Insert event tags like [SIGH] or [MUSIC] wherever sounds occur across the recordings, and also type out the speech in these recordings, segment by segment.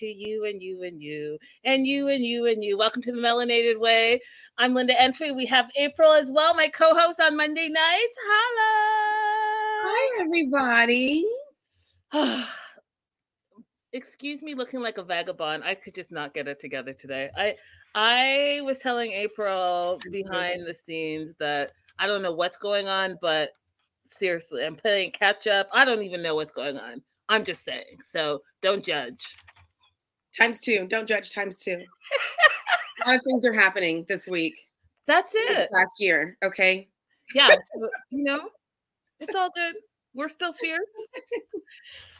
to you and you and you and you and you and you. Welcome to the Melanated Way. I'm Linda Entry. We have April as well, my co-host on Monday nights. Hello. Hi, everybody. [SIGHS] Excuse me looking like a vagabond. I could just not get it together today. I I was telling April behind the scenes that I don't know what's going on, but seriously, I'm playing catch up. I don't even know what's going on. I'm just saying. So don't judge. Times two. Don't judge. Times two. a lot of things are happening this week. That's it. Last year. Okay. Yeah. So, you know, it's all good. We're still fierce. [LAUGHS]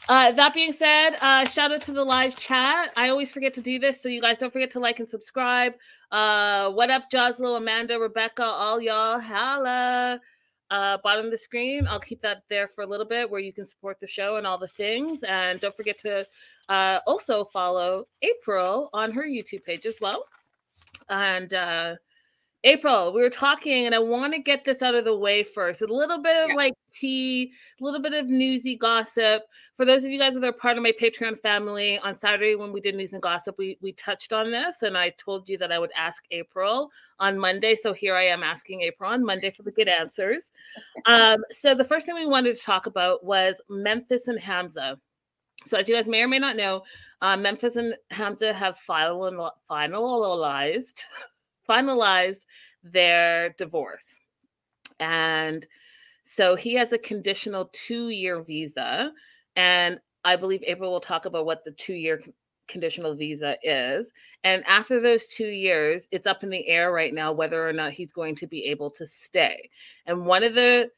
Uh, that being said, uh, shout out to the live chat. I always forget to do this, so you guys don't forget to like and subscribe. Uh, what up, Joslo, Amanda, Rebecca, all y'all? Holla uh, bottom of the screen. I'll keep that there for a little bit where you can support the show and all the things. And don't forget to uh, also follow April on her YouTube page as well. And uh, April, we were talking, and I want to get this out of the way first. A little bit of yeah. like tea, a little bit of newsy gossip. For those of you guys that are part of my Patreon family, on Saturday when we did news and gossip, we we touched on this, and I told you that I would ask April on Monday. So here I am asking April on Monday for the good answers. [LAUGHS] Um, so the first thing we wanted to talk about was Memphis and Hamza. So as you guys may or may not know, uh, Memphis and Hamza have final, finalized [LAUGHS] finalized their divorce. And so he has a conditional two year visa. And I believe April will talk about what the two year conditional visa is. And after those two years, it's up in the air right now whether or not he's going to be able to stay. And one of the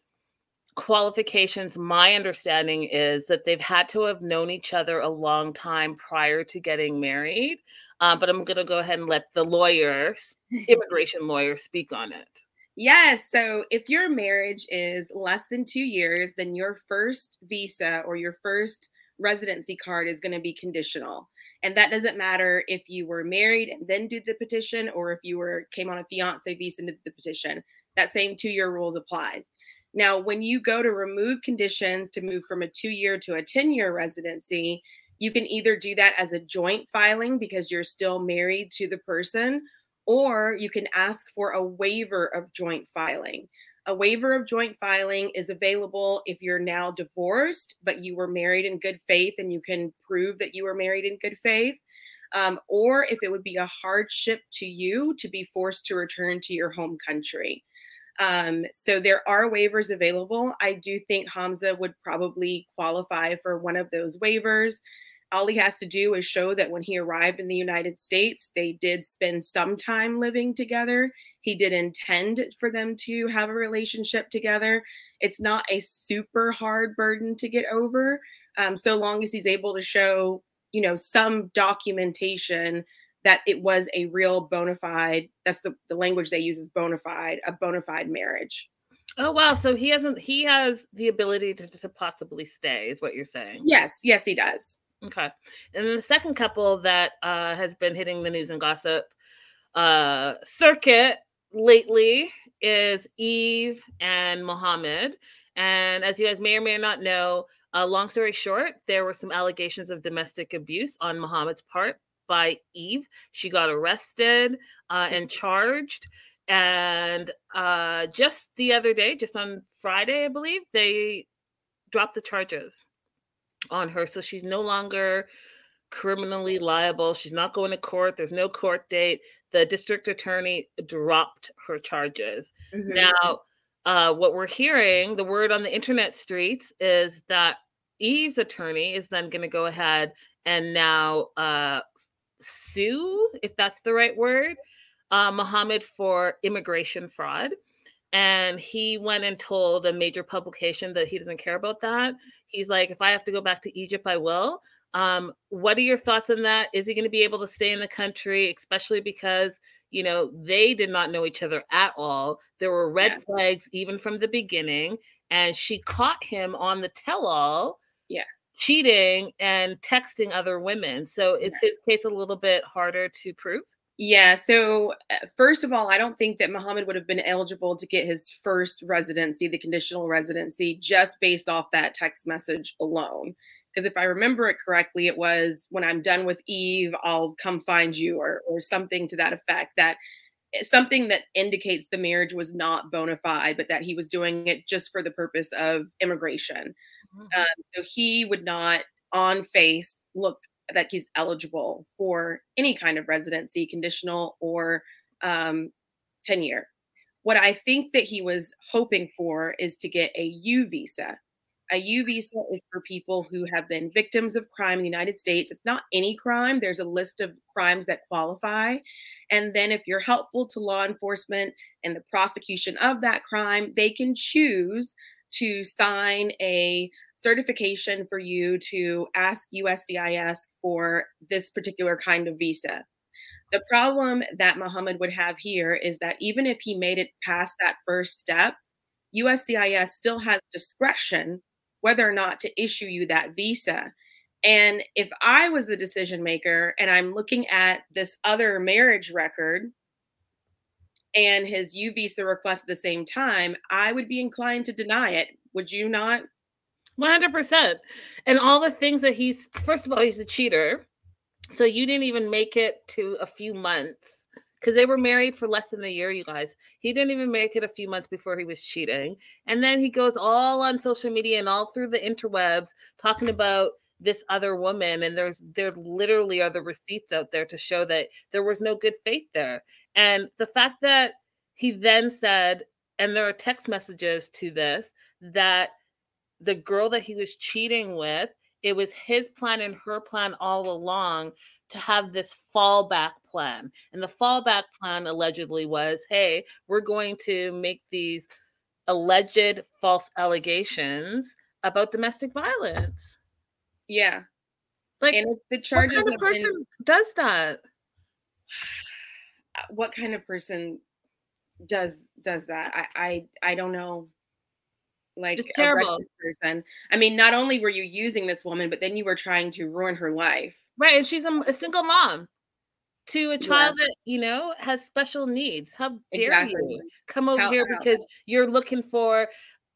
qualifications, my understanding is that they've had to have known each other a long time prior to getting married. Um, but I'm going to go ahead and let the lawyer, [LAUGHS] immigration lawyer, speak on it. Yes. So if your marriage is less than two years, then your first visa or your first residency card is going to be conditional. And that doesn't matter if you were married and then did the petition or if you were came on a fiance visa and did the petition. That same two year rules applies. Now, when you go to remove conditions to move from a two year to a 10 year residency, you can either do that as a joint filing because you're still married to the person, or you can ask for a waiver of joint filing. A waiver of joint filing is available if you're now divorced, but you were married in good faith and you can prove that you were married in good faith. Um, or if it would be a hardship to you to be forced to return to your home country. Um, so there are waivers available. I do think Hamza would probably qualify for one of those waivers. All he has to do is show that when he arrived in the United States, they did spend some time living together. He did intend for them to have a relationship together. It's not a super hard burden to get over, um, so long as he's able to show, you know, some documentation that it was a real bona fide that's the, the language they use is bona fide a bona fide marriage. Oh wow. So he hasn't he has the ability to, to possibly stay is what you're saying? Yes. Yes he does. Okay. And then the second couple that uh, has been hitting the news and gossip uh, circuit lately is eve and mohammed. And as you guys may or may not know uh, long story short there were some allegations of domestic abuse on mohammed's part by Eve. She got arrested uh, and charged. And uh, just the other day, just on Friday, I believe, they dropped the charges on her. So she's no longer criminally liable. She's not going to court. There's no court date. The district attorney dropped her charges. Mm-hmm. Now, uh, what we're hearing, the word on the internet streets is that Eve's attorney is then going to go ahead and now uh, sue, if that's the right word, uh, Muhammad for immigration fraud. And he went and told a major publication that he doesn't care about that. He's like, if I have to go back to Egypt, I will. Um, what are your thoughts on that? Is he going to be able to stay in the country, especially because you know they did not know each other at all? There were red yeah. flags even from the beginning, and she caught him on the tell-all. Yeah cheating and texting other women. So is his case a little bit harder to prove? Yeah. So, uh, first of all, I don't think that Muhammad would have been eligible to get his first residency, the conditional residency, just based off that text message alone. Because if I remember it correctly, it was when I'm done with Eve, I'll come find you, or, or something to that effect. That eh, something that indicates the marriage was not bona fide, but that he was doing it just for the purpose of immigration. Mm-hmm. Um, so he would not, on face, look that he's eligible for any kind of residency, conditional or um, 10 year. What I think that he was hoping for is to get a U visa. A U visa is for people who have been victims of crime in the United States. It's not any crime, there's a list of crimes that qualify. And then, if you're helpful to law enforcement and the prosecution of that crime, they can choose to sign a certification for you to ask USCIS for this particular kind of visa. The problem that Muhammad would have here is that even if he made it past that first step, USCIS still has discretion whether or not to issue you that visa. And if I was the decision maker and I'm looking at this other marriage record and his U visa request at the same time, I would be inclined to deny it. Would you not? 100%. And all the things that he's, first of all, he's a cheater. So you didn't even make it to a few months because they were married for less than a year, you guys. He didn't even make it a few months before he was cheating. And then he goes all on social media and all through the interwebs talking about this other woman and there's there literally are the receipts out there to show that there was no good faith there and the fact that he then said and there are text messages to this that the girl that he was cheating with, it was his plan and her plan all along to have this fallback plan. And the fallback plan allegedly was hey, we're going to make these alleged false allegations about domestic violence. Yeah. Like and the charges what kind of person been, does that? [SIGHS] What kind of person does does that? I I I don't know like it's terrible person. I mean, not only were you using this woman, but then you were trying to ruin her life. Right, and she's a, a single mom to a child yeah. that you know has special needs. How dare exactly. you come over how, here how, because you're looking for,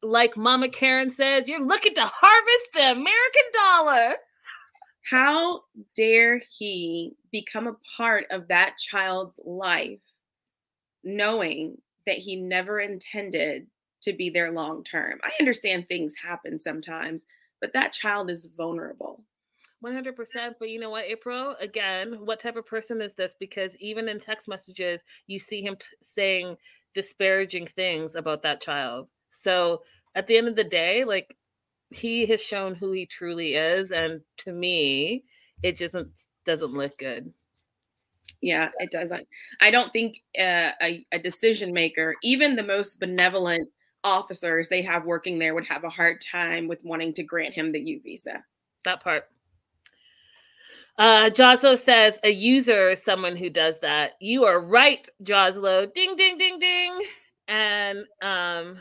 like Mama Karen says, you're looking to harvest the American dollar. How dare he become a part of that child's life, knowing that he never intended to be there long term. I understand things happen sometimes, but that child is vulnerable. 100%. But you know what, April? Again, what type of person is this? Because even in text messages, you see him t- saying disparaging things about that child. So at the end of the day, like he has shown who he truly is. And to me, it just doesn't, doesn't look good. Yeah, it doesn't. I don't think uh, a, a decision maker, even the most benevolent officers they have working there would have a hard time with wanting to grant him the U visa. That part. Uh, Joslo says a user is someone who does that. You are right, Joslo. Ding, ding, ding, ding. And um,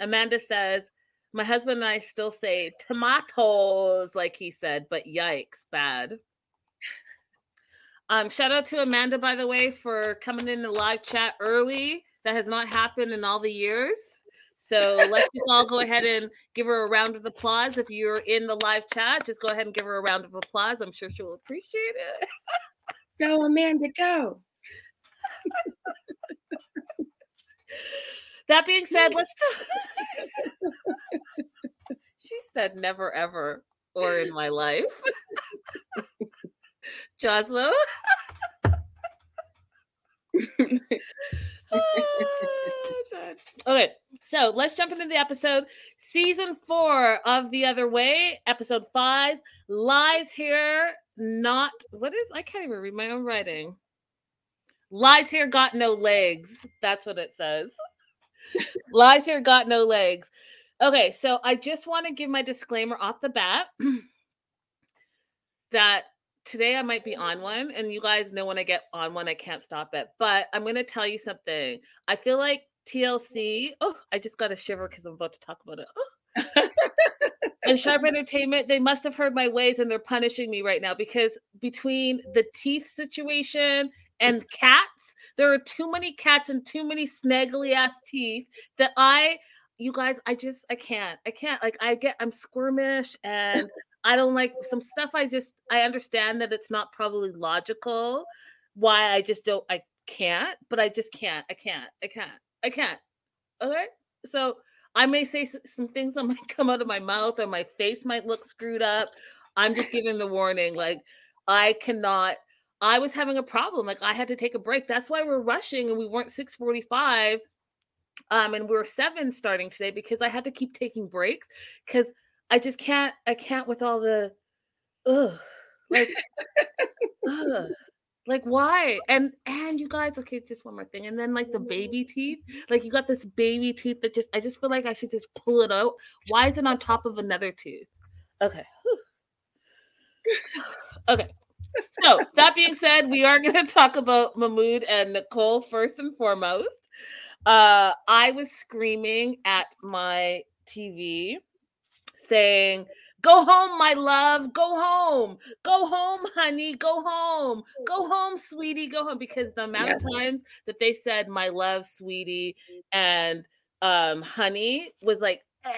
Amanda says, my husband and I still say tomatoes, like he said, but yikes, bad. Um, shout out to Amanda, by the way, for coming in the live chat early that has not happened in all the years. So let's just all go ahead and give her a round of applause. If you're in the live chat, just go ahead and give her a round of applause. I'm sure she will appreciate it. go, Amanda, go. [LAUGHS] that being said, [LAUGHS] let's talk. she said never ever or in my life. [LAUGHS] Joslo. [LAUGHS] Ah, okay, so let's jump into the episode. Season four of The Other Way, episode five. Lies here, not what is I can't even read my own writing. Lies here got no legs. That's what it says. Lies here got no legs. Okay, so I just want to give my disclaimer off the bat that today I might be on one, and you guys know when I get on one, I can't stop it. But I'm going to tell you something. I feel like TLC. Oh, I just got a shiver because I'm about to talk about it. Oh. [GASPS] and Sharp [LAUGHS] Entertainment, they must have heard my ways and they're punishing me right now because between the teeth situation and cats. There are too many cats and too many snaggly ass teeth that I, you guys, I just, I can't, I can't. Like, I get, I'm squirmish and I don't like some stuff. I just, I understand that it's not probably logical why I just don't, I can't, but I just can't, I can't, I can't, I can't. Okay. So I may say some things that [LAUGHS] might come out of my mouth or my face might look screwed up. I'm just giving the warning. Like, I cannot. I was having a problem. Like, I had to take a break. That's why we're rushing and we weren't 645. Um, and we are seven starting today because I had to keep taking breaks because I just can't, I can't with all the ugh. Like, ugh. Like why? And and you guys, okay, just one more thing. And then like the baby teeth, like you got this baby tooth that just I just feel like I should just pull it out. Why is it on top of another tooth? Okay. [SIGHS] okay. So that being said, we are going [LAUGHS] to talk about Mahmoud and Nicole first and foremost. Uh, I was screaming at my TV saying Go home, my love. Go home. Go home, honey. Go home. Go home, sweetie. Go home. Because the amount yeah. of times that they said my love, sweetie, and um, honey was like eh,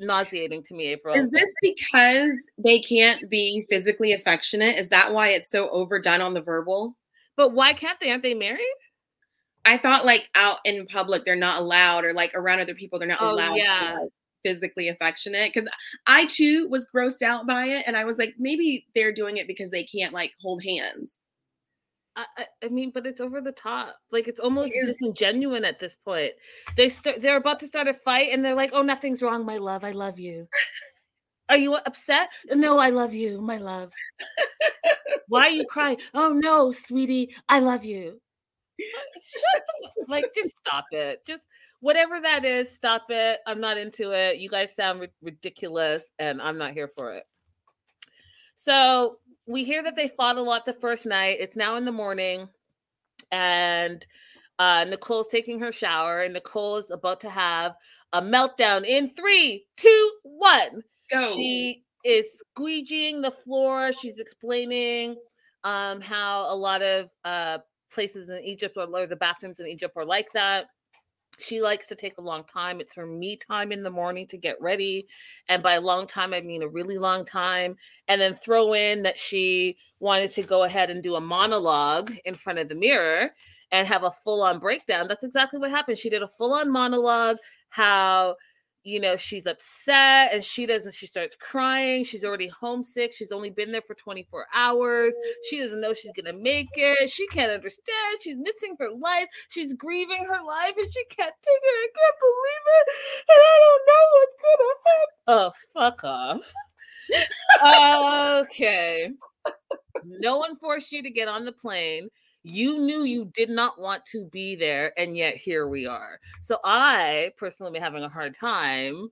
nauseating to me, April. Is this because they can't be physically affectionate? Is that why it's so overdone on the verbal? But why can't they? Aren't they married? I thought like out in public they're not allowed, or like around other people they're not oh, allowed. Yeah. To, like, physically affectionate because I too was grossed out by it, and I was like, maybe they're doing it because they can't like hold hands. I, I mean, but it's over the top. Like it's almost it disingenuous at this point. They start. They're about to start a fight, and they're like, "Oh, nothing's wrong, my love. I love you." Are you upset? No, I love you, my love. Why are you crying? Oh no, sweetie, I love you. like, just stop it. Just whatever that is, stop it. I'm not into it. You guys sound ridiculous, and I'm not here for it. So we hear that they fought a lot the first night. It's now in the morning, and uh, Nicole's taking her shower, and Nicole is about to have a meltdown in three, two, one. Go. She is squeegeeing the floor. She's explaining um, how a lot of uh, places in Egypt or, or the bathrooms in Egypt are like that she likes to take a long time. It's her me time in the morning to get ready. And by a long time, I mean a really long time. And then throw in that she wanted to go ahead and do a monologue in front of the mirror and have a full on breakdown. That's exactly what happened. She did a full on monologue, how you know she's upset and she doesn't she starts crying she's already homesick she's only been there for 24 hours she doesn't know she's gonna make it she can't understand she's missing her life she's grieving her life and she can't take it i can't believe it and i don't know what's gonna happen. Oh fuck off. [LAUGHS] Okay. No one forced you to get on the plane you knew you did not want to be there, and yet here we are. So I personally am having a hard time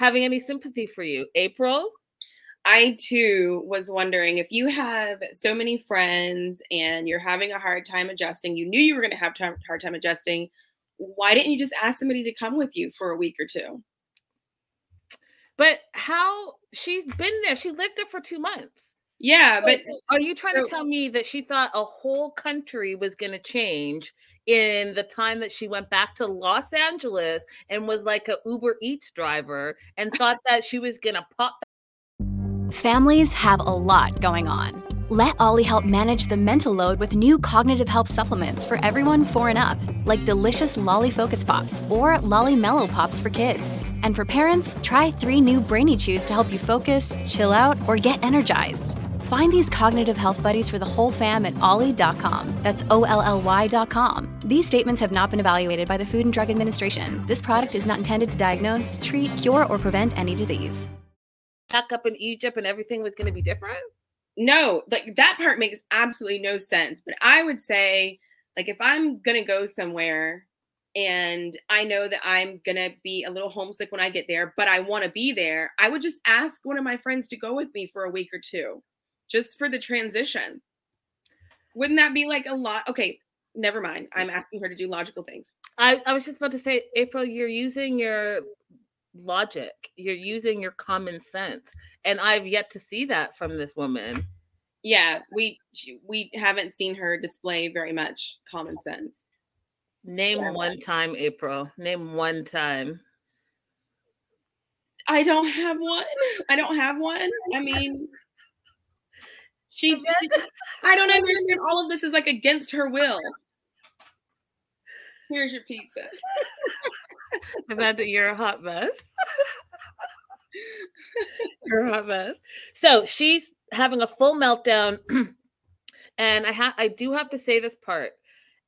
having any sympathy for you. April? I too was wondering if you have so many friends and you're having a hard time adjusting, you knew you were going to have a hard time adjusting. Why didn't you just ask somebody to come with you for a week or two? But how she's been there, she lived there for two months. Yeah, but are you trying so, to tell me that she thought a whole country was going to change in the time that she went back to Los Angeles and was like a Uber Eats driver and thought that she was going to pop? Families have a lot going on. Let OLLY help manage the mental load with new cognitive help supplements for everyone four and up, like delicious Lolly Focus Pops or Lolly Mellow Pops for kids. And for parents, try three new Brainy Chews to help you focus, chill out, or get energized. Find these cognitive health buddies for the whole fam at olly.com. That's O L L Y.com. These statements have not been evaluated by the Food and Drug Administration. This product is not intended to diagnose, treat, cure, or prevent any disease. Pack up in Egypt and everything was going to be different? No, like that part makes absolutely no sense. But I would say, like, if I'm going to go somewhere and I know that I'm going to be a little homesick when I get there, but I want to be there, I would just ask one of my friends to go with me for a week or two just for the transition. Wouldn't that be like a lot? Okay, never mind. I'm asking her to do logical things. I, I was just about to say, April, you're using your logic, you're using your common sense. And I've yet to see that from this woman. Yeah, we we haven't seen her display very much common sense. Name yeah. one time, April. Name one time. I don't have one. I don't have one. I mean, she. I don't [LAUGHS] understand. All of this is like against her will. Here's your pizza. [LAUGHS] Amanda, you're a hot mess. [LAUGHS] you're a hot mess. So she's having a full meltdown, [CLEARS THROAT] and I have I do have to say this part.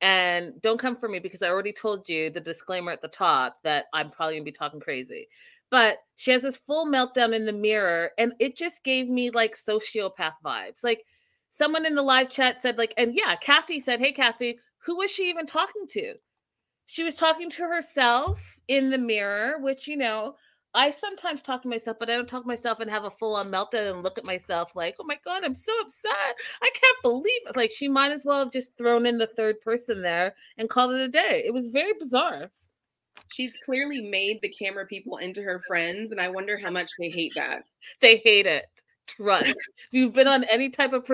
And don't come for me because I already told you the disclaimer at the top that I'm probably gonna be talking crazy. But she has this full meltdown in the mirror, and it just gave me like sociopath vibes. Like someone in the live chat said, like, and yeah, Kathy said, Hey Kathy, who was she even talking to? She was talking to herself in the mirror, which you know, I sometimes talk to myself, but I don't talk to myself and have a full on meltdown and look at myself like, oh my God, I'm so upset. I can't believe it. Like, she might as well have just thrown in the third person there and called it a day. It was very bizarre. She's clearly made the camera people into her friends, and I wonder how much they hate that. They hate it. Trust. if you've been on any type of,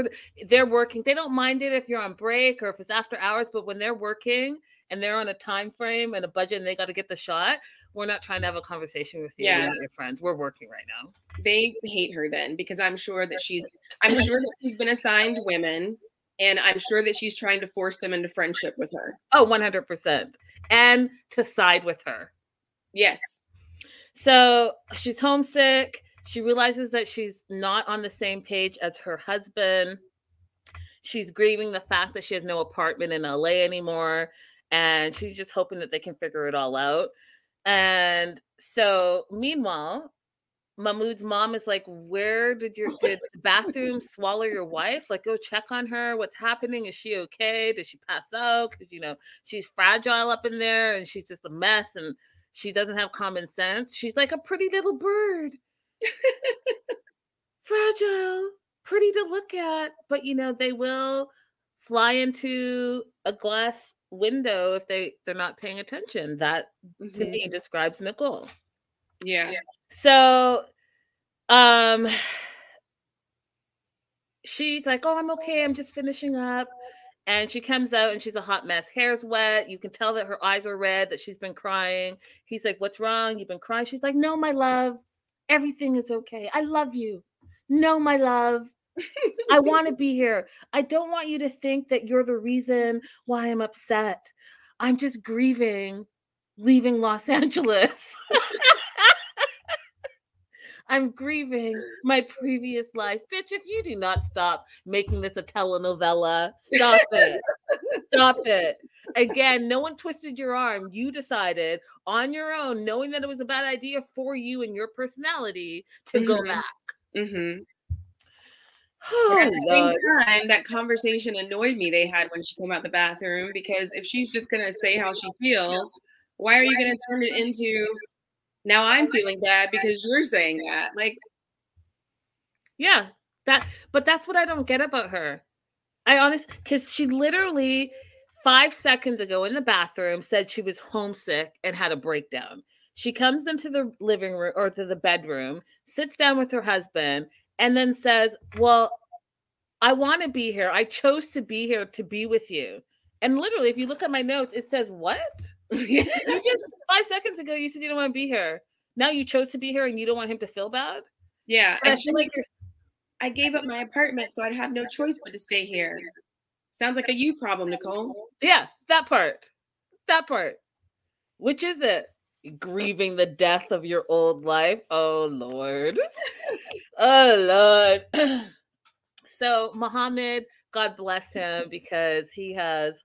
they're working. They don't mind it if you're on break or if it's after hours, but when they're working and they're on a time frame and a budget and they got to get the shot, we're not trying to have a conversation with you yeah. and your friends. We're working right now. They hate her then because I'm sure that she's I'm [LAUGHS] sure that she's been assigned women and I'm sure that she's trying to force them into friendship with her. Oh, 100%. And to side with her. Yes. So, she's homesick. She realizes that she's not on the same page as her husband. She's grieving the fact that she has no apartment in LA anymore and she's just hoping that they can figure it all out. And so, meanwhile, Mahmoud's mom is like, Where did your [LAUGHS] did the bathroom swallow your wife? Like, go check on her. What's happening? Is she okay? Did she pass out? Because, you know, she's fragile up in there and she's just a mess and she doesn't have common sense. She's like a pretty little bird. fragile, pretty to look at. But, you know, they will fly into a glass window if they they're not paying attention that mm-hmm. to me describes nicole yeah so um she's like oh i'm okay i'm just finishing up and she comes out and she's a hot mess hair's wet you can tell that her eyes are red that she's been crying he's like what's wrong you've been crying she's like no my love everything is okay i love you no my love I [LAUGHS] want to be here. I don't want you to think that you're the reason why I'm upset. I'm just grieving leaving Los [LAUGHS] Angeles. [LAUGHS] I'm grieving my previous life. Bitch, if you do not stop making this a telenovela, stop it. stop it. Again, no one twisted your arm. You decided on your own, knowing that it was a bad idea for you and your personality, to mm-hmm. go back. Mm-hmm. Oh, at the same time, that conversation annoyed me they had when she came out the bathroom because if she's just gonna say how she feels, why are you gonna turn it into now I'm feeling bad because you're saying that? Like, yeah, that but that's what I don't get about her. I honestly because she literally five seconds ago in the bathroom said she was homesick and had a breakdown. She comes into the living room or to the bedroom, sits down with her husband, and then says, Well, I want to be here. I chose to be here to be with you. And literally, if you look at my notes, it says, What? [LAUGHS] you just five seconds ago you said you don't want to be here. Now you chose to be here and you don't want him to feel bad. Yeah. And I feel like I gave up my apartment, so I'd have no choice but to stay here. Sounds like a you problem, Nicole. Yeah, that part. That part. Which is it? grieving the death of your old life. Oh Lord. [LAUGHS] oh Lord. [CLEARS THROAT] so Muhammad, God bless him because he has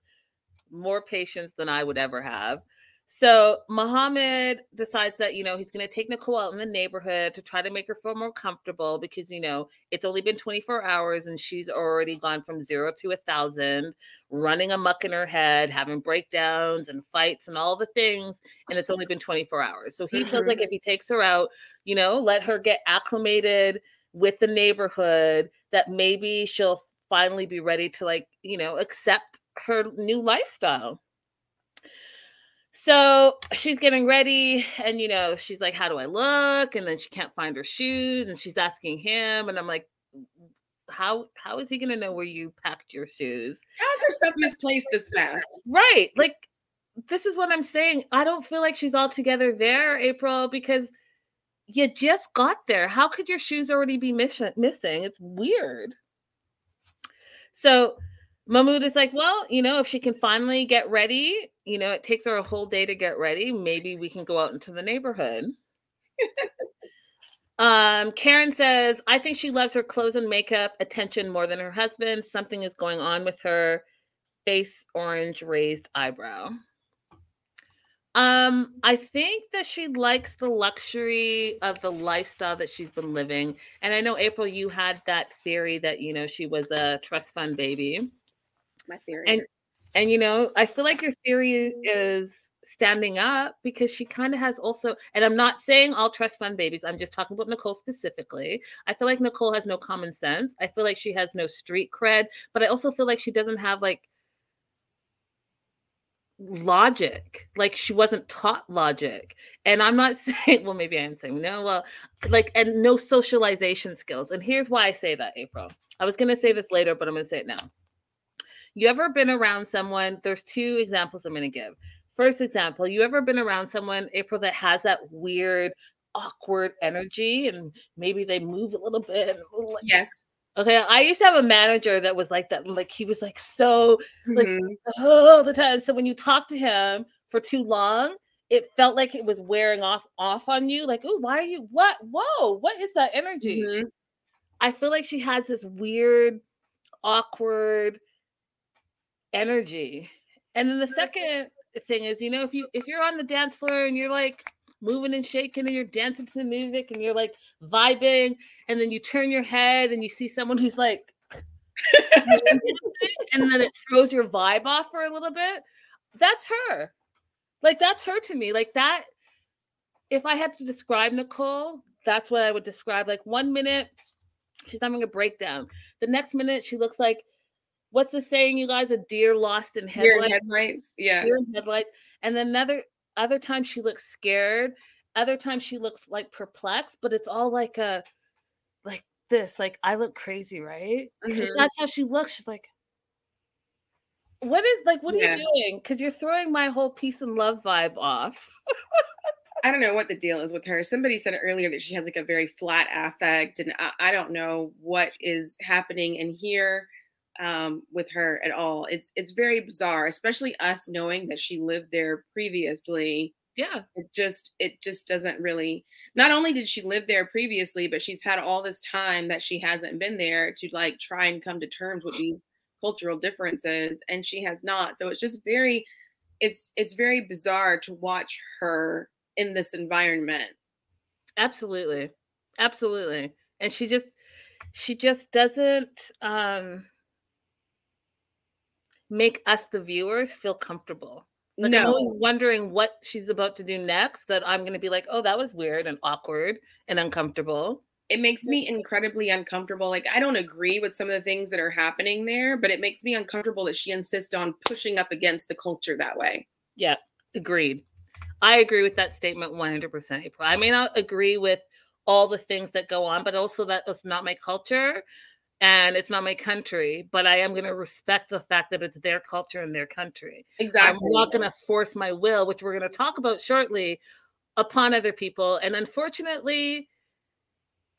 more patience than I would ever have. So Muhammad decides that, you know, he's going to take Nicole out in the neighborhood to try to make her feel more comfortable because, you know, it's only been 24 hours and she's already gone from zero to a thousand, running amuck in her head, having breakdowns and fights and all the things. And it's only been 24 hours. So he feels like if [LAUGHS] he takes her out, you know, let her get acclimated with the neighborhood, that maybe she'll finally be ready to, like, you know, accept her new lifestyle. So she's getting ready, and you know, she's like, How do I look? And then she can't find her shoes, and she's asking him. And I'm like, how how is he gonna know where you packed your shoes? How's her stuff misplaced this fast? Right. Like this is what I'm saying. I don't feel like she's all together there, April, because you just got there. How could your shoes already be miss- missing? It's weird. So Mahmoud is like, well, you know, if she can finally get ready, you know, it takes her a whole day to get ready. Maybe we can go out into the neighborhood. um, Karen says, I think she loves her clothes and makeup attention more than her husband. Something is going on with her face orange raised eyebrow. Um, I think that she likes the luxury of the lifestyle that she's been living. And I know April, you had that theory that you know she was a trust fund baby. My theory. And and you know, I feel like your theory is standing up because she kind of has also, and I'm not saying all trust fund babies, I'm just talking about Nicole specifically. I feel like Nicole has no common sense. I feel like she has no street cred, but I also feel like she doesn't have like logic like she wasn't taught logic and i'm not [LAUGHS] saying well maybe i am saying no well like and no socialization skills and here's why i say that april i was going to say this later but i'm going to say it now you ever been around someone there's two examples i'm going to give first example you ever been around someone april that has that weird awkward energy and maybe they move a little bit yes Okay, I used to have a manager that was like that. Like he was like so like mm-hmm. all the time. So when you talk to him for too long, it felt like it was wearing off off on you. Like, oh, why are you? What? Whoa! What is that energy? Mm-hmm. I feel like she has this weird, awkward energy. And then the mm-hmm. second thing is, you know, if you if you're on the dance floor and you're like moving and shaking and you're dancing to the music and you're like vibing and then you turn your head and you see someone who's like [LAUGHS] and then it throws your vibe off for a little bit that's her. Like that's her to me. Like that if i had to describe nicole that's what i would describe. Like one minute she's having a breakdown. The next minute she looks like what's the saying you guys? A deer lost in headlights, deer in headlights. yeah. Deer in headlights. And then another other times she looks scared other times she looks like perplexed but it's all like a like this like i look crazy right? Because mm-hmm. that's how she looks. She's like what is like what are yeah. you doing? Because you're throwing my whole peace and love vibe off. I don't know what the deal is with her. Somebody said earlier that she has like a very flat affect and i, I don't know what is happening in here um, with her at all. It's it's very bizarre, especially us knowing that she lived there previously. Yeah. It just it just doesn't really not only did she live there previously, but she's had all this time that she hasn't been there to like try and come to terms with these cultural differences and she has not. So it's just very it's it's very bizarre to watch her in this environment. Absolutely. Absolutely. And she just she just doesn't um make us the viewers feel comfortable. Like no. I'm always wondering what she's about to do next. That I'm going to be like, oh, that was weird and awkward and uncomfortable. It makes me incredibly uncomfortable. Like I don't agree with some of the things that are happening there, but it makes me uncomfortable that she insists on pushing up against the culture that way. Yeah, agreed. I agree with that statement 100%. April. I may not agree with all the things that go on, but also that was not my culture and it's not my country, but I am going to respect the fact that it's their culture and their country. Exactly. I'm not going to force my will, which we're going to talk about shortly, upon other people. And unfortunately,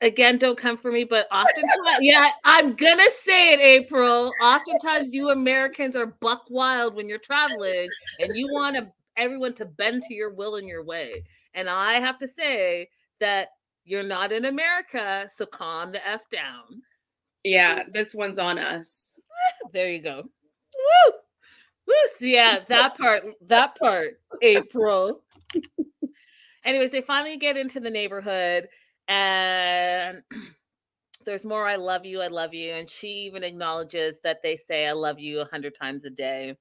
again, don't come for me, but oftentimes, yeah, I'm going to say it, April. Oftentimes, you Americans are buck wild when you're traveling and you want to, everyone to bend to your will and your way. And I have to say that you're not in America, so calm the F down. Yeah, this one's on us. [LAUGHS] There you go. Woo! Woo! So yeah, [LAUGHS] that part, that part, April. [LAUGHS] Anyways, they finally get into the neighborhood and [CLEARS THROAT] there's more I love you, I love you. And she even acknowledges that they say I love you a hundred times a day.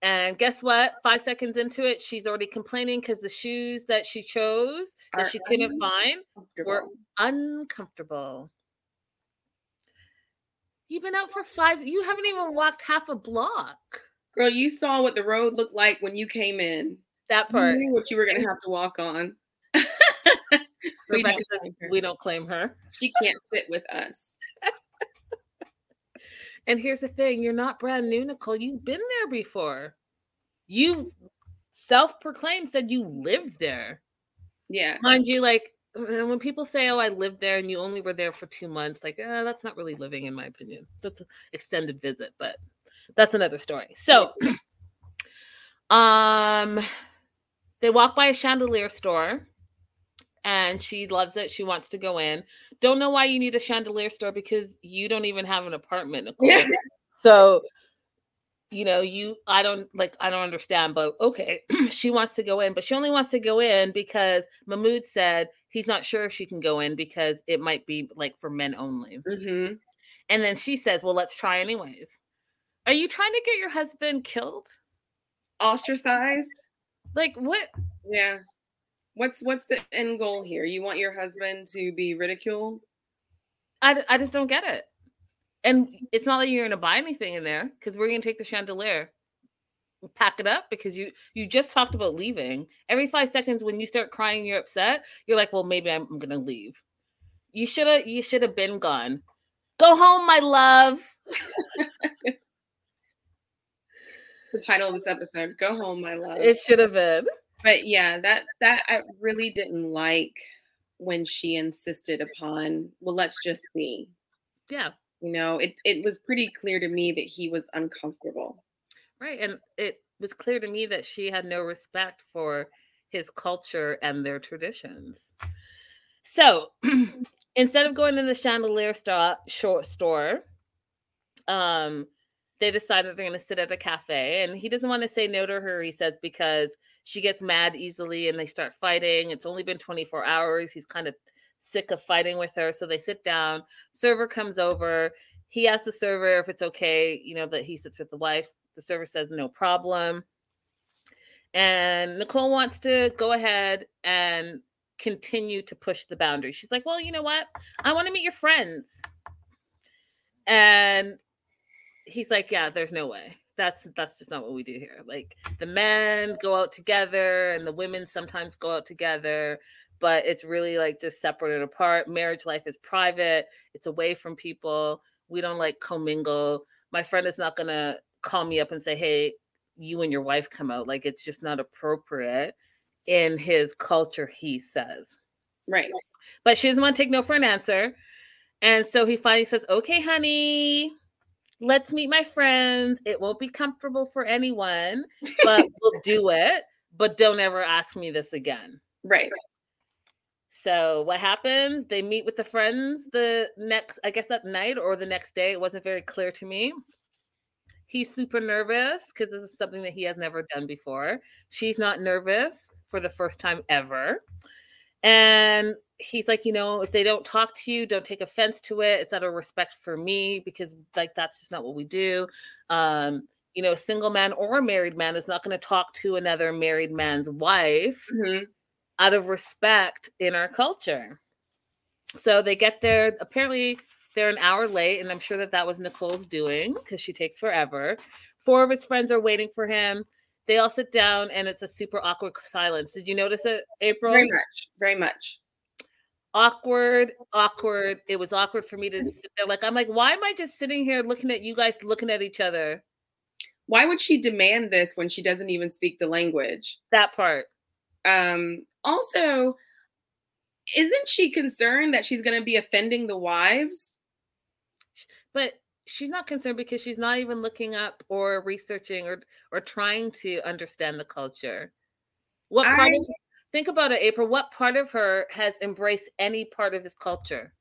And guess what? Five seconds into it, she's already complaining because the shoes that she chose that Are she couldn't find were uncomfortable. You've been out for five. You haven't even walked half a block. Girl, you saw what the road looked like when you came in. That part. You knew what you were going to have to walk on. [LAUGHS] we Rebecca says we don't claim her. She can't sit with us. [LAUGHS] And here's the thing you're not brand new, Nicole. You've been there before. You self proclaimed said you lived there. Yeah. Mind you, like when people say, Oh, I lived there and you only were there for two months, like, eh, that's not really living, in my opinion. That's an extended visit, but that's another story. So, [CLEARS THROAT] um, they walk by a chandelier store and she loves it. She wants to go in. Don't know why you need a chandelier store because you don't even have an apartment. So, you know, you I don't like I don't understand, but okay, [CLEARS THROAT] she wants to go in, but she only wants to go in because Mahmoud said he's not sure if she can go in because it might be like for men only. Mm-hmm. And then she says, "Well, let's try anyways." Are you trying to get your husband killed? Ostracized? Like what? Yeah. What's what's the end goal here? You want your husband to be ridiculed? I, I just don't get it. And it's not like you're gonna buy anything in there because we're gonna take the chandelier, pack it up because you you just talked about leaving. Every five seconds when you start crying, you're upset. You're like, well, maybe I'm, I'm gonna leave. You should have you should have been gone. Go home, my love. the title of this episode. Go home, my love. It should have been. But yeah, that that I really didn't like when she insisted upon, well, let's just see. Yeah. You know, it it was pretty clear to me that he was uncomfortable. Right. And it was clear to me that she had no respect for his culture and their traditions. So [CLEARS THROAT] instead of going to the chandelier store, short store, um, they decided they're going to sit at a cafe and he doesn't want to say no to her he says because she gets mad easily and they start fighting it's only been 24 hours he's kind of sick of fighting with her so they sit down server comes over he asks the server if it's okay you know that he sits with the wife the server says no problem and nicole wants to go ahead and continue to push the boundary she's like well you know what i want to meet your friends and he's like, yeah, there's no way. That's that's just not what we do here. Like the men go out together and the women sometimes go out together, but it's really like just separated apart. Marriage life is private. It's away from people. We don't like commingle. My friend is not gonna call me up and say, "Hey, you and your wife come out." Like it's just not appropriate in his culture. He says, right. But she doesn't want to take no for an answer, and so he finally says, "Okay, honey." let's meet my friends. It won't be comfortable for anyone, but [LAUGHS] we'll do it. But don't ever ask me this again. Right. So what happens? They meet with the friends the next, I guess that night or the next day. It wasn't very clear to me. He's super nervous because this is something that he has never done before. She's not nervous for the first time ever. And he's like, you know, if they don't talk to you, don't take offense to it. It's out of respect for me because like that's just not what we do. Um, you know, a single man or a married man is not going to talk to another married man's wife mm-hmm. out of respect in our culture. So they get there. Apparently, they're an hour late, and I'm sure that that was Nicole's doing because she takes forever. Four of his friends are waiting for him. They all sit down, and it's a super awkward silence. Did you notice it, April? Very much. Very much awkward, awkward. It was awkward for me to sit there. Like, I'm like, why am I just sitting here looking at you guys looking at each other? Why would she demand this when she doesn't even speak the language? That part. Um, also, isn't she concerned that she's going to be offending the wives? But she's not concerned because she's not even looking up or researching or or trying to understand the culture. What part I, of Think about it, April. What part of her has embraced any part of his culture?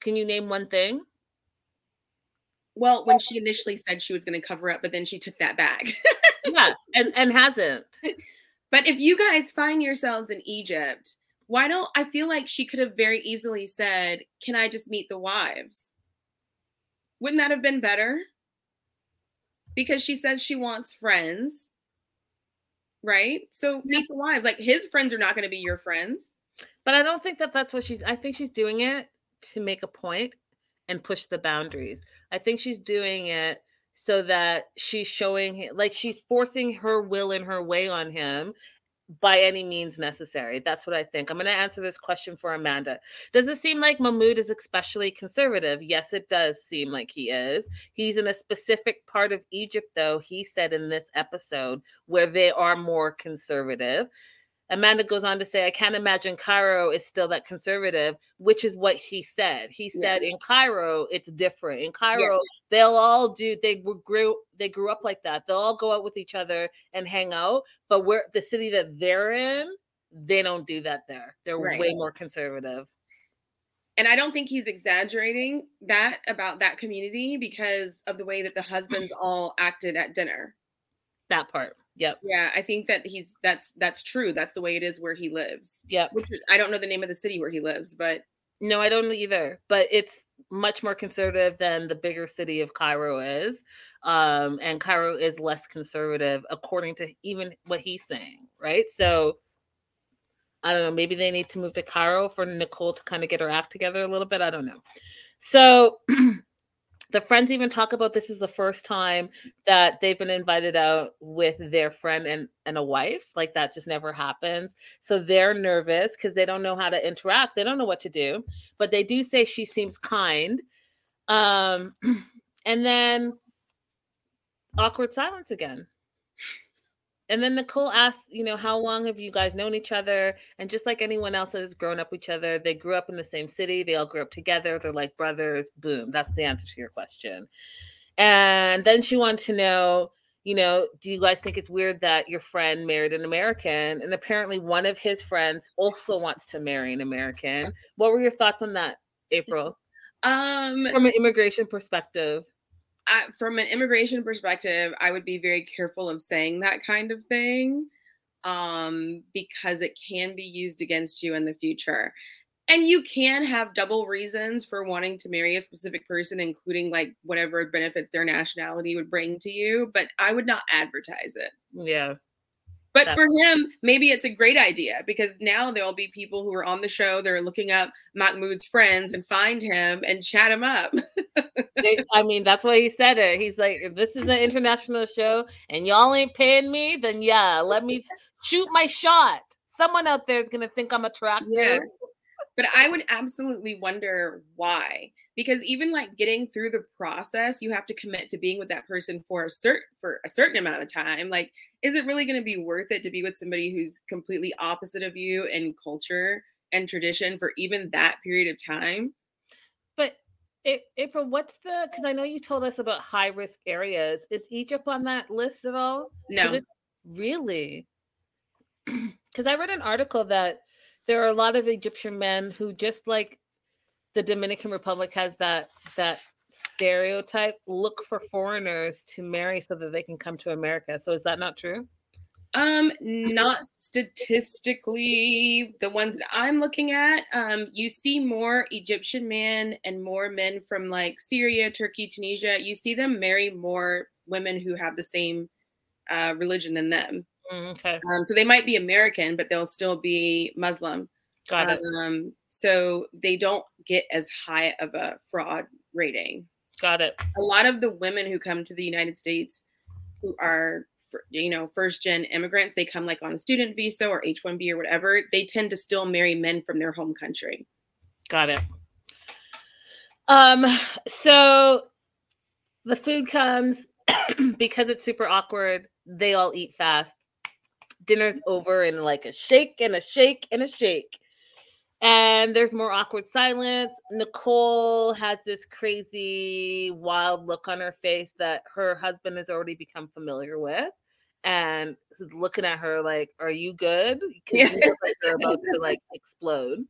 Can you name one thing? Well, when she initially said she was going to cover up, but then she took that back. yeah, and and hasn't. [LAUGHS] But if you guys find yourselves in Egypt, why don't I feel like she could have very easily said, "Can I just meet the wives?" Wouldn't that have been better? Because she says she wants friends right? So meet the wives. Like his friends are not going to be your friends. But I don't think that that's what she's. I think she's doing it to make a point and push the boundaries. I think she's doing it so that she's showing him, like she's forcing her will and her way on him, by any means necessary. That's what I think. I'm going to answer this question for Amanda. Does it seem like Mahmoud is especially conservative? Yes, it does seem like he is. He's in a specific part of Egypt, though, he said in this episode, where they are more conservative. Amanda goes on to say, I can't imagine Cairo is still that conservative, which is what he said. He said in Cairo, it's different. In Cairo, yes. They'll all do, they grew, they grew up like that. They'll all go out with each other and hang out. But where the city that they're in, they don't do that there. They're right. way more conservative. And I don't think he's exaggerating that about that community because of the way that the husbands all acted at dinner. That part. Yep. Yeah, I think that he's that's that's true. That's the way it is where he lives. Yep. Which I don't know the name of the city where he lives, but no, I don't either. But it's much more conservative than the bigger city of Cairo is. Um, and Cairo is less conservative according to even what he's saying, right? So I don't know, maybe they need to move to Cairo for Nicole to kind of get her act together a little bit. I don't know. So [CLEARS THROAT] the friends even talk about this is the first time that they've been invited out with their friend and, and a wife like that just never happens. So they're nervous because they don't know how to interact they don't know what to do but they do say she seems kind. Um [CLEARS THROAT] and then awkward silence again and then Nicole asked, you know, how long have you guys known each other? And just like anyone else that has grown up with each other, they grew up in the same city. They all grew up together. They're like brothers. Boom. That's the answer to your question. And then she wanted to know, you know, do you guys think it's weird that your friend married an American? And apparently one of his friends also wants to marry an American. What were your thoughts on that, [LAUGHS] April? Um from an immigration perspective. I, from an immigration perspective, I would be very careful of saying that kind of thing um, because it can be used against you in the future. And you can have double reasons for wanting to marry a specific person, including like whatever benefits their nationality would bring to you. But I would not advertise it. Yeah. But for him, maybe it's a great idea because now there'll be people who are on the show. They're looking up Mahmoud's friends and find him and chat him up. [LAUGHS] I mean, that's why he said it. He's like, if this is an international show and y'all ain't paying me, then yeah, let me shoot my shot. Someone out there is gonna think I'm attractive. Yeah. But I would absolutely wonder why. Because even like getting through the process, you have to commit to being with that person for a certain for a certain amount of time. Like is it really going to be worth it to be with somebody who's completely opposite of you in culture and tradition for even that period of time? But April, what's the? Because I know you told us about high risk areas. Is Egypt on that list at all? No, really. [CLEARS THROAT] Because I read an article that there are a lot of Egyptian men who just like the Dominican Republic has that that stereotype look for foreigners to marry so that they can come to America. So is that not true? Um, not statistically. The ones that I'm looking at, um, you see more Egyptian men and more men from like Syria, Turkey, Tunisia. You see them marry more women who have the same uh, religion than them. Mm, okay. Um, so they might be American, but they'll still be Muslim. Got it. Um, so they don't get as high of a fraud rating. Got it. A lot of the women who come to the United States who are you know first gen immigrants they come like on a student visa or h1b or whatever they tend to still marry men from their home country got it um so the food comes [CLEARS THROAT] because it's super awkward they all eat fast dinner's over and like a shake and a shake and a shake and there's more awkward silence. Nicole has this crazy, wild look on her face that her husband has already become familiar with. And looking at her like, Are you good? Because yeah. like they're about to like explode.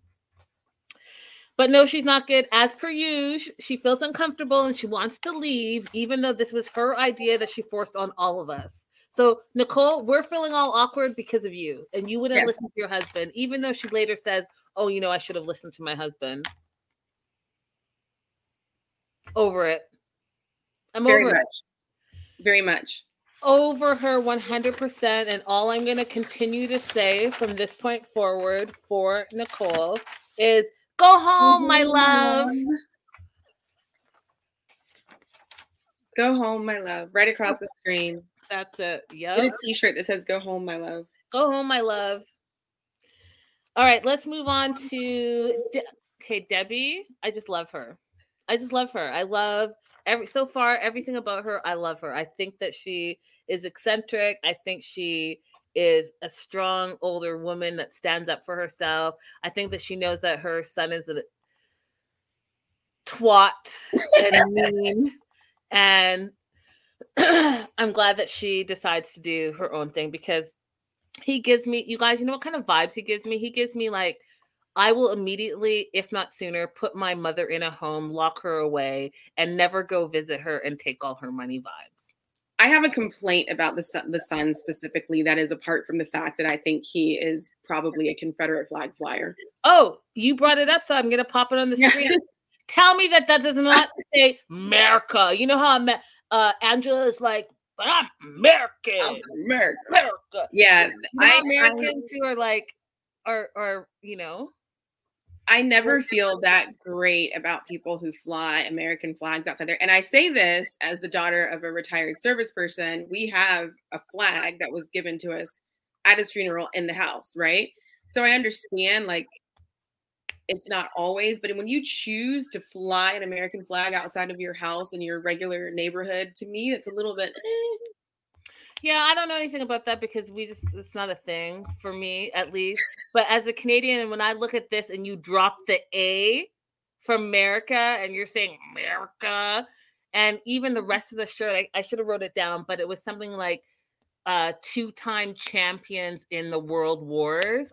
But no, she's not good. As per usual, she feels uncomfortable and she wants to leave, even though this was her idea that she forced on all of us. So, Nicole, we're feeling all awkward because of you, and you wouldn't yes. listen to your husband, even though she later says, oh, you know, I should have listened to my husband. Over it. I'm Very over much. it. Very much. Over her 100%. And all I'm going to continue to say from this point forward for Nicole is go home, mm-hmm. my love. Go home, my love. Right across the screen. That's it. Yeah. Get a t shirt that says go home, my love Go home, my love. All right, let's move on to De- okay, Debbie. I just love her. I just love her. I love every so far everything about her. I love her. I think that she is eccentric. I think she is a strong older woman that stands up for herself. I think that she knows that her son is a twat and [LAUGHS] mean. And [CLEARS THROAT] I'm glad that she decides to do her own thing because he gives me, you guys, you know what kind of vibes he gives me? He gives me like, I will immediately, if not sooner, put my mother in a home, lock her away, and never go visit her and take all her money vibes. I have a complaint about the son, the son specifically. That is apart from the fact that I think he is probably a Confederate flag flyer. Oh, you brought it up, so I'm gonna pop it on the [LAUGHS] screen. Tell me that that does not [LAUGHS] say America. You know how uh, Angela is like, but I'm American. I'm America. America. Yeah, I, Americans I, who are like, are are you know I never feel that great about people who fly American flags outside there. And I say this as the daughter of a retired service person. We have a flag that was given to us at his funeral in the house, right? So I understand like it's not always, but when you choose to fly an American flag outside of your house in your regular neighborhood, to me, it's a little bit. Eh. Yeah, I don't know anything about that because we just it's not a thing for me at least. But as a Canadian, when I look at this and you drop the A from America and you're saying America, and even the rest of the shirt, I, I should have wrote it down, but it was something like uh, two-time champions in the world wars.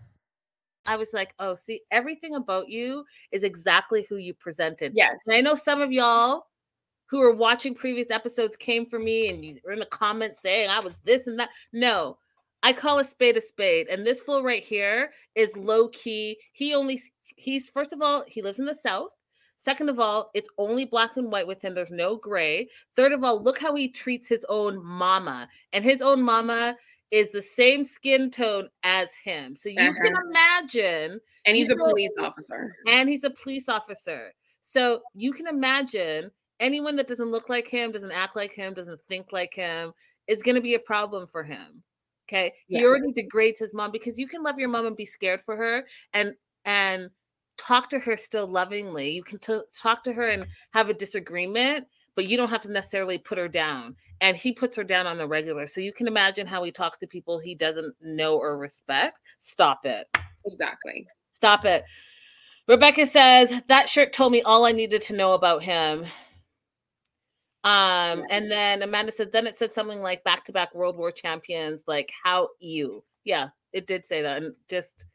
I was like, oh, see, everything about you is exactly who you presented. Yes. And I know some of y'all who are watching previous episodes came for me and you were in the comments saying I was this and that. No, I call a spade a spade. And this fool right here is low key. He only, he's, first of all, he lives in the South. Second of all, it's only black and white with him. There's no gray. Third of all, look how he treats his own mama. And his own mama is the same skin tone as him. So you uh-huh. can imagine. And he's a police officer. And he's a police officer. So you can imagine anyone that doesn't look like him, doesn't act like him, doesn't think like him is going to be a problem for him. Okay. Yeah. He already degrades his mom because you can love your mom and be scared for her and, and, talk to her still lovingly. You can t- talk to her and have a disagreement, but you don't have to necessarily put her down. And he puts her down on the regular. So you can imagine how he talks to people he doesn't know or respect. Stop it. Exactly. Stop it. Rebecca says that shirt told me all I needed to know about him. Um, and then Amanda said, then it said something like back to back World War champions, like how you. Yeah, it did say that. And just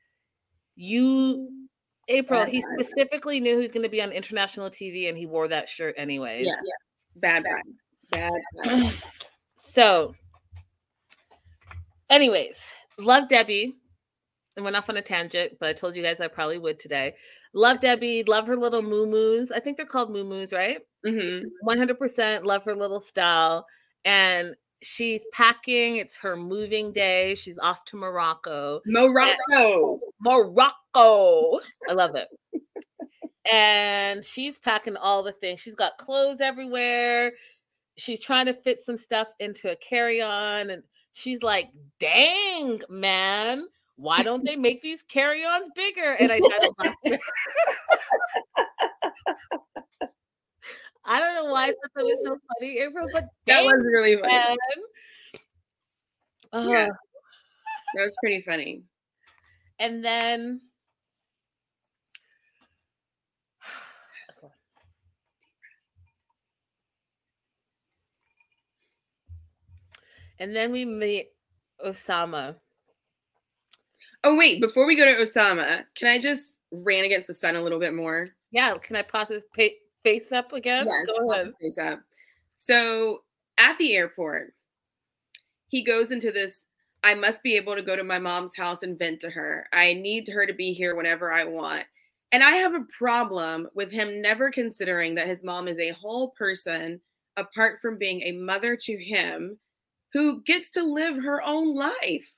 you, April, he specifically knew he was going to be on international TV and he wore that shirt anyways. Yeah, yeah. bad, bad, bad. so, anyways, love Debbie. And went off on a tangent, but I told you guys I probably would today. Love Debbie. Love her little muumuus. I think they're called muumuus, right? Mm-hmm. 100% love her little style. And she's packing. It's her moving day. She's off to Morocco. Morocco. Morocco. I love it. and she's packing all the things. She's got clothes everywhere. She's trying to fit some stuff into a carry on. And she's like, dang, man, why don't they make these carry ons bigger? And I said, [LAUGHS] I don't know why that was so funny, April, but that was really funny. Uh, yeah, that was pretty funny. And then And then we meet Osama. Oh wait, before we go to Osama, can I just ran against the son a little bit more? Yeah, can I pause this face up again? Yes, Go ahead. face up. So at the airport, he goes into this. I must be able to go to my mom's house and vent to her. I need her to be here whenever I want. And I have a problem with him never considering that his mom is a whole person apart from being a mother to him who gets to live her own life.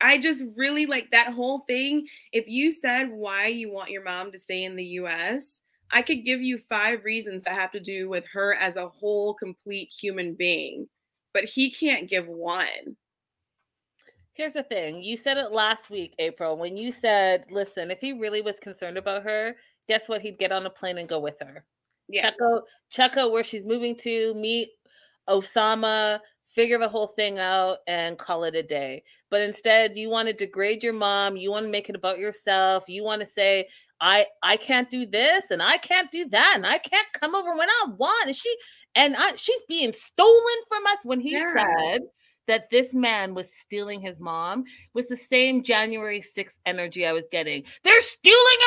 I just really like that whole thing. If you said why you want your mom to stay in the US, I could give you five reasons that have to do with her as a whole, complete human being, but he can't give one. Here's the thing you said it last week, April, when you said, listen, if he really was concerned about her, guess what? He'd get on a plane and go with her. Yeah. Check out, check out where she's moving to, meet Osama, figure the whole thing out and call it a day. But instead, you want to degrade your mom, you want to make it about yourself, you want to say, I I can't do this and I can't do that and I can't come over when I want. And she and I she's being stolen from us when he yeah. said that this man was stealing his mom was the same January 6th energy I was getting. They're stealing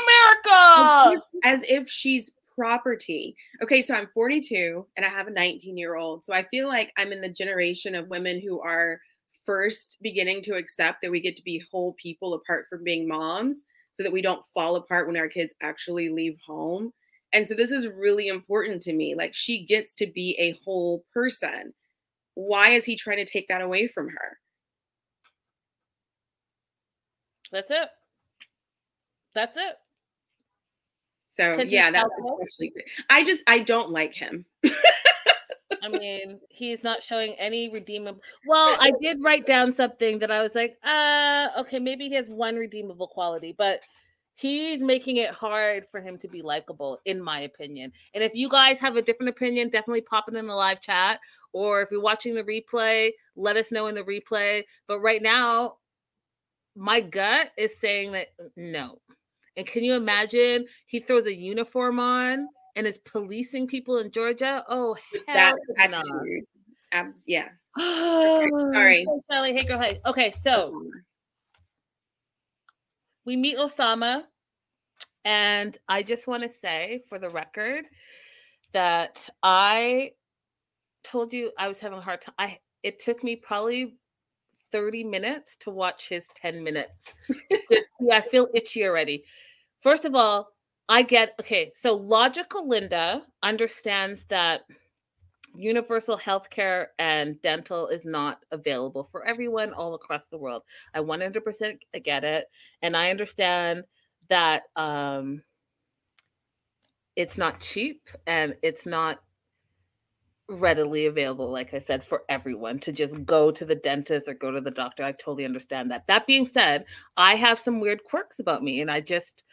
America as if she's property. Okay, so I'm 42 and I have a 19 year old. So I feel like I'm in the generation of women who are first beginning to accept that we get to be whole people apart from being moms so that we don't fall apart when our kids actually leave home. And so this is really important to me. Like she gets to be a whole person. Why is he trying to take that away from her? That's it. That's it. So yeah, that was especially. I just I don't like him. I mean, he's not showing any redeemable. Well, I [LAUGHS] did write down something that I was like, uh, okay, maybe he has one redeemable quality, but he's making it hard for him to be likable, in my opinion. And if you guys have a different opinion, definitely pop it in the live chat. Or if you're watching the replay, let us know in the replay. But right now, my gut is saying that no. And can you imagine he throws a uniform on and is policing people in Georgia? Oh, that attitude. Abs- yeah. okay, [SIGHS] sorry. Sally, hey, girl, hey. Okay, so we meet Osama, and I just want to say for the record that I told you I was having a hard time. I it took me probably 30 minutes to watch his 10 minutes. [LAUGHS] I feel itchy already. First of all, I get okay. So logical Linda understands that universal health care and dental is not available for everyone all across the world. I 100% get it. And I understand that um, it's not cheap and it's not readily available, like I said, for everyone to just go to the dentist or go to the doctor. I totally understand that. That being said, I have some weird quirks about me and I just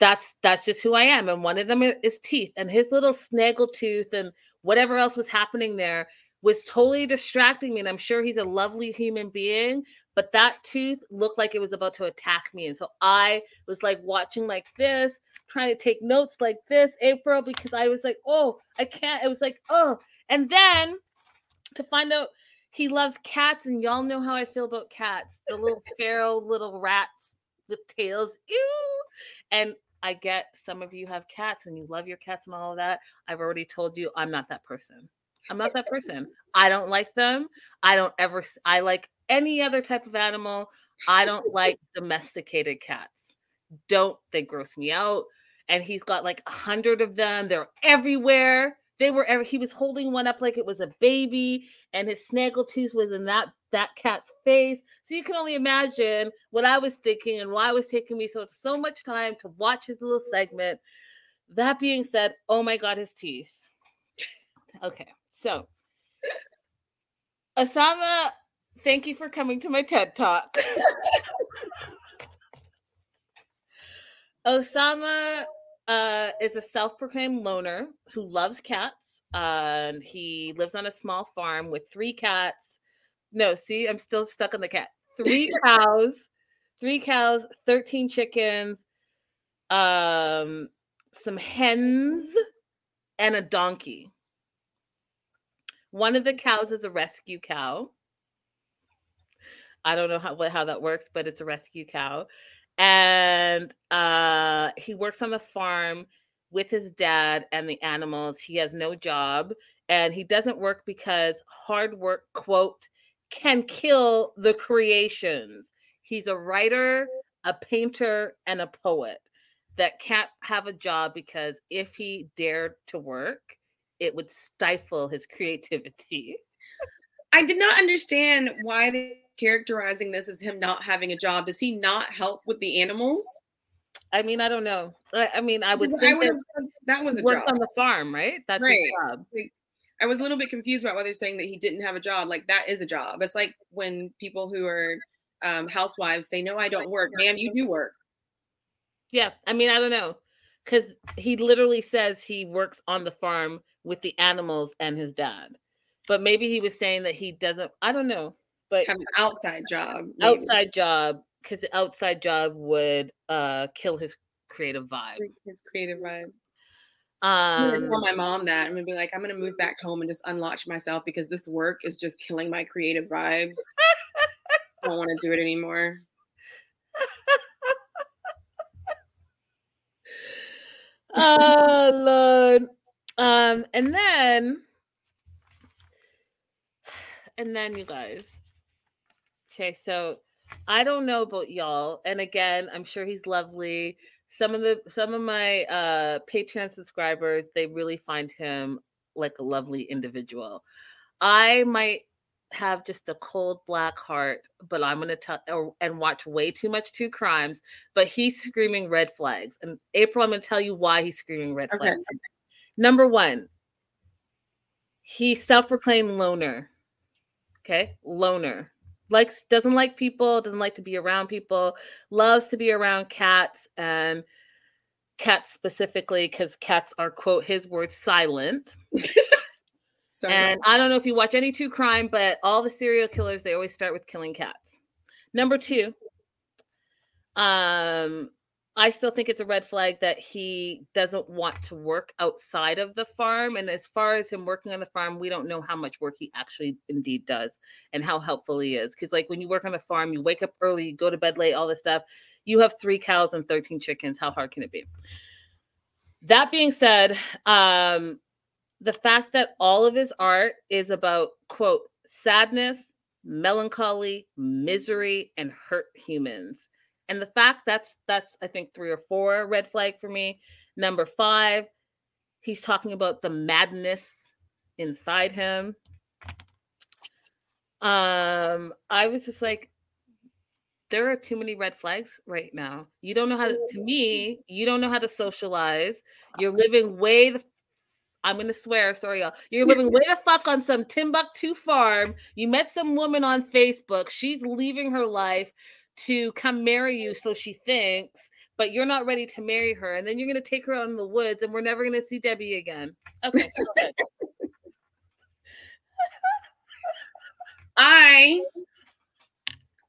that's that's just who I am. And one of them is teeth. And his little snaggle tooth and whatever else was happening there was totally distracting me. And I'm sure he's a lovely human being, but that tooth looked like it was about to attack me. And so I was like watching like this, trying to take notes like this, April, because I was like, oh, I can't. It was like, oh. And then to find out he loves cats, and y'all know how I feel about cats, the little [LAUGHS] feral little rats with tails. Ew. And I get some of you have cats and you love your cats and all of that. I've already told you I'm not that person. I'm not that person. [LAUGHS] I don't like them. I don't ever, I like any other type of animal. I don't like [LAUGHS] domesticated cats. Don't, they gross me out. And he's got like a hundred of them. They're everywhere. They were, ever, he was holding one up like it was a baby and his snaggletooth was in that that cat's face. So you can only imagine what I was thinking and why it was taking me so so much time to watch his little segment. That being said, oh my god, his teeth. Okay, so Osama, thank you for coming to my TED Talk. [LAUGHS] Osama uh, is a self-proclaimed loner who loves cats. Um, he lives on a small farm with three cats no, see, I'm still stuck on the cat. Three [LAUGHS] cows, three cows, 13 chickens, um, some hens, and a donkey. One of the cows is a rescue cow. I don't know how how that works, but it's a rescue cow. And uh, he works on the farm with his dad and the animals. He has no job and he doesn't work because hard work, quote, can kill the creations. He's a writer, a painter, and a poet that can't have a job because if he dared to work, it would stifle his [LAUGHS] creativity. I did not understand why they characterizing this as him not having a job. Does he not help with the animals? I mean, I don't know. I, I mean, I would think would that said that was a works job. on the farm, right? That's Right. his job. I was a little bit confused about why they're saying that he didn't have a job. Like that is a job. It's like when people who are um, housewives say, "No, I don't work." Ma'am, you do work. Yeah, I mean, I don't know, because he literally says he works on the farm with the animals and his dad, but maybe he was saying that he doesn't. I don't know, but Have an outside job. maybe. outside job because the outside job would uh kill his creative vibe. His creative vibe. Um, I'm gonna Um, tell my mom that I'm gonna be like, I'm gonna move back home and just unlatch myself because this work is just killing my creative vibes. I don't want to do it anymore. oh Lord. Um, and then, [SIGHS] and then you guys. Okay, so I don't know about y'all, and again, I'm sure he's lovely. Some of the some of my uh Patreon subscribers, they really find him like a lovely individual. I might have just a cold black heart, but I'm gonna tell or, and watch way too much true crimes. But he's screaming red flags, and April, I'm gonna tell you why he's screaming red Okay. flags. Number one, he self-proclaimed loner. Okay, loner. Likes doesn't like people, doesn't like to be around people, loves to be around cats and cats specifically because cats are quote his words silent. [LAUGHS] And I don't know if you watch any true crime, but all the serial killers they always start with killing cats. Number two, um, I still think it's a red flag that he doesn't want to work outside of the farm. And as far as him working on the farm, we don't know how much work he actually indeed does and how helpful he is. Because like when you work on a farm, you wake up early, you go to bed late, all this stuff. You have three cows and 13 chickens. How hard can it be? That being said, um, the fact that all of his art is about quote sadness melancholy misery and hurt humans and the fact that's that's i think three or four red flag for me number five he's talking about the madness inside him um i was just like there are too many red flags right now you don't know how to to me you don't know how to socialize you're living way the I'm gonna swear, sorry y'all. You're living way the fuck on some Timbuktu farm. You met some woman on Facebook. She's leaving her life to come marry you, so she thinks, but you're not ready to marry her. And then you're gonna take her out in the woods, and we're never gonna see Debbie again. Okay. I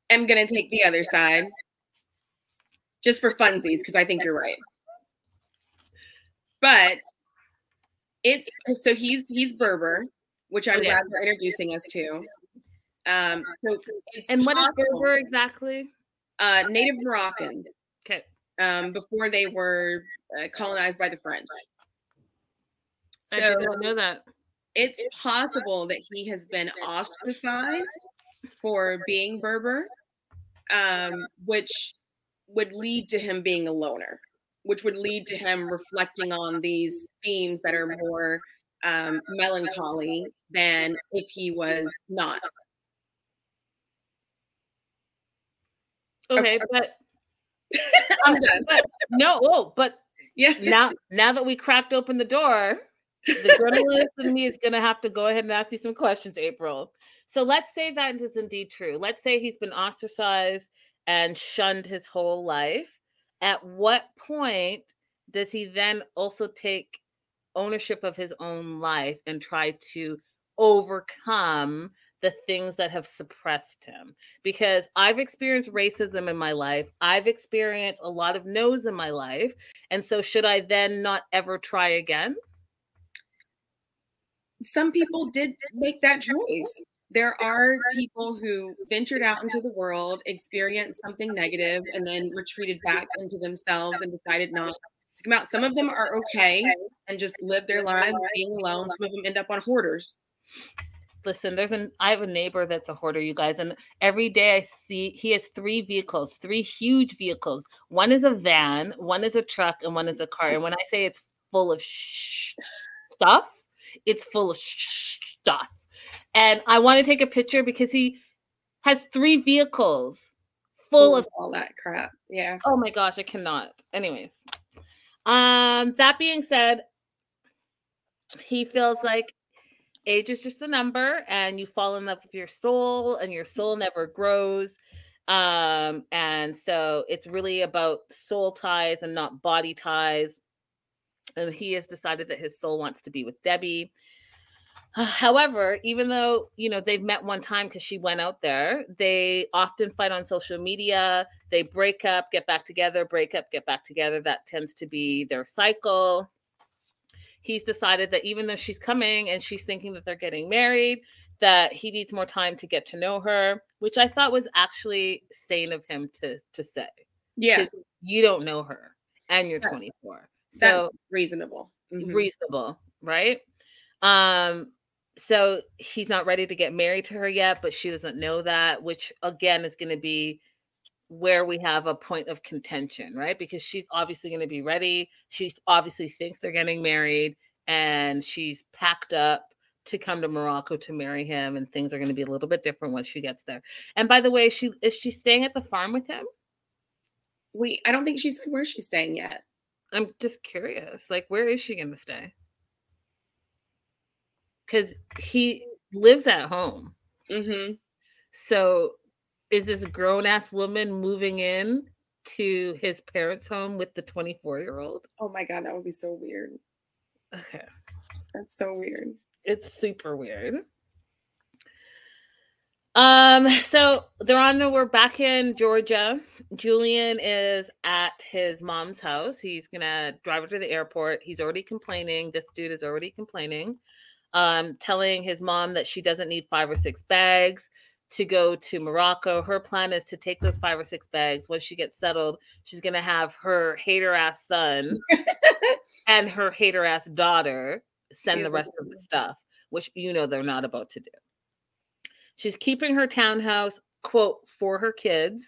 am gonna take the other side just for funsies because I think you're right. But it's so he's he's Berber, which I'm Oh, yeah. glad they're introducing us to. Um, so and what is possible- Berber exactly? Uh, Native Moroccans Okay. um, before they were uh, colonized by the French. I did not know that. it's possible that he has been ostracized for being Berber, um, which would lead to him being a loner, which would lead to him reflecting on these themes that are more um, melancholy than if he was not. Okay, but [LAUGHS] I'm done. but no, oh, but Yeah. now now that we cracked open the door, the [LAUGHS] journalist in me is gonna have to go ahead and ask you some questions, April. So let's say that is indeed true. Let's say he's been ostracized and shunned his whole life. At what point does he then also take ownership of his own life and try to overcome the things that have suppressed him? Because I've experienced racism in my life, I've experienced a lot of no's in my life. And so, should I then not ever try again? Some people did make that choice. There are people who ventured out into the world, experienced something negative, and then retreated back into themselves and decided not to come out. Some of them are okay and just live their lives being alone. Some of them end up on hoarders. Listen, there's an I have a neighbor that's a hoarder, you guys, and every day I see he has three vehicles, three huge vehicles. One is a van, one is a truck, and one is a car. And when I say it's full of sh- stuff, it's full of sh- stuff. And I want to take a picture because he has three vehicles full of all that crap. Yeah. Oh my gosh, I cannot. Anyways, um, that being said, he feels like age is just a number and you fall in love with your soul and your soul never grows. Um and so it's really about soul ties and not body ties. And he has decided that his soul wants to be with debbie. However even though you know they've met one time because she went out there they often fight on social media. They break up get back together break up get back together. That tends to be their cycle he's decided that even though she's coming and she's thinking that they're getting married, that he needs more time to get to know her, which I thought was actually sane of him to to say. Yeah. You don't know her and you're That's- 24. That's So reasonable. Mhm. reasonable, right? Um so he's not ready to get married to her yet, but she doesn't know that, which again is going to be where we have a point of contention, right? Because she's obviously going to be ready. She obviously thinks they're getting married and she's packed up to come to Morocco to marry him and things are going to be a little bit different once she gets there. And by the way, she is she staying at the farm with him? We I don't think she said where she's staying yet. I'm just curious. Like where is she going to stay? Cuz he lives at home. Mm-hmm. So is this grown ass woman moving in to his parents' home with the 24 year old? Oh my god, that would be so weird. Okay. That's so weird. It's super weird. Um, so they're on the we're back in Georgia. Julian is at his mom's house. He's gonna drive her to the airport. He's already complaining. This dude is already complaining. Um, telling his mom that she doesn't need five or six bags to go to Morocco. Her plan is to take those five or six bags. Once she gets settled, she's gonna have her hater ass son [LAUGHS] and her hater ass daughter send the rest of the stuff, which you know they're not about to do. She's keeping her townhouse, quote, for her kids,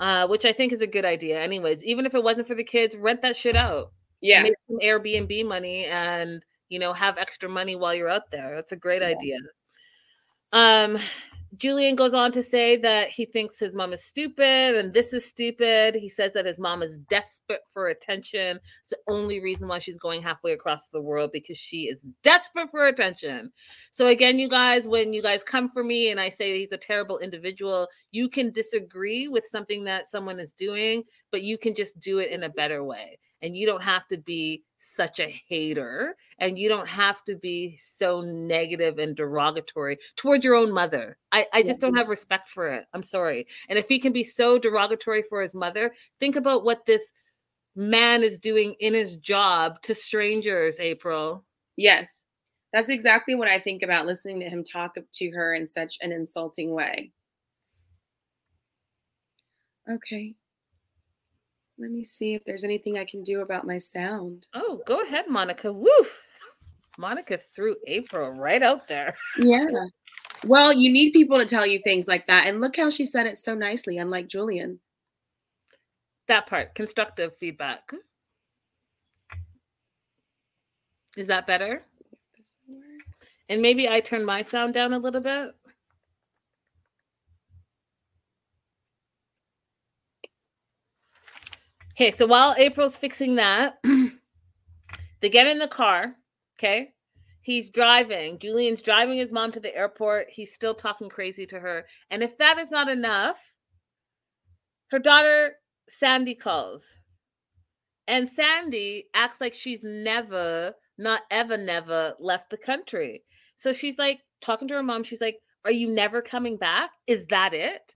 uh, which I think is a good idea. Anyways, even if it wasn't for the kids, rent that shit out. Yeah. Make some Airbnb money and, you know, have extra money while you're out there. That's a great Yeah. idea. Um, Julian goes on to say that he thinks his mom is stupid and this is stupid. He says that his mom is desperate for attention. It's the only reason why she's going halfway across the world because she is desperate for attention. So, again, you guys, when you guys come for me and I say he's a terrible individual, you can disagree with something that someone is doing, but you can just do it in a better way. And you don't have to be such a hater and you don't have to be so negative and derogatory towards your own mother. I, I just don't have respect for it. I'm sorry. And if he can be so derogatory for his mother, think about what this man is doing in his job to strangers, April. Yes. That's exactly what I think about listening to him talk to her in such an insulting way. Okay. Let me see if there's anything I can do about my sound. Oh, go ahead, Monica. Woo! Monica threw April right out there. Yeah. Well, you need people to tell you things like that. And look how she said it so nicely, unlike Julian. That part, constructive feedback. Is that better? And maybe I turn my sound down a little bit. Okay, so while April's fixing that, [CLEARS THROAT] they get in the car. Okay. He's driving. Julian's driving his mom to the airport. He's still talking crazy to her. And if that is not enough, her daughter, Sandy, calls. And Sandy acts like she's never, not ever, never left the country. So she's like talking to her mom. She's like, Are you never coming back? Is that it?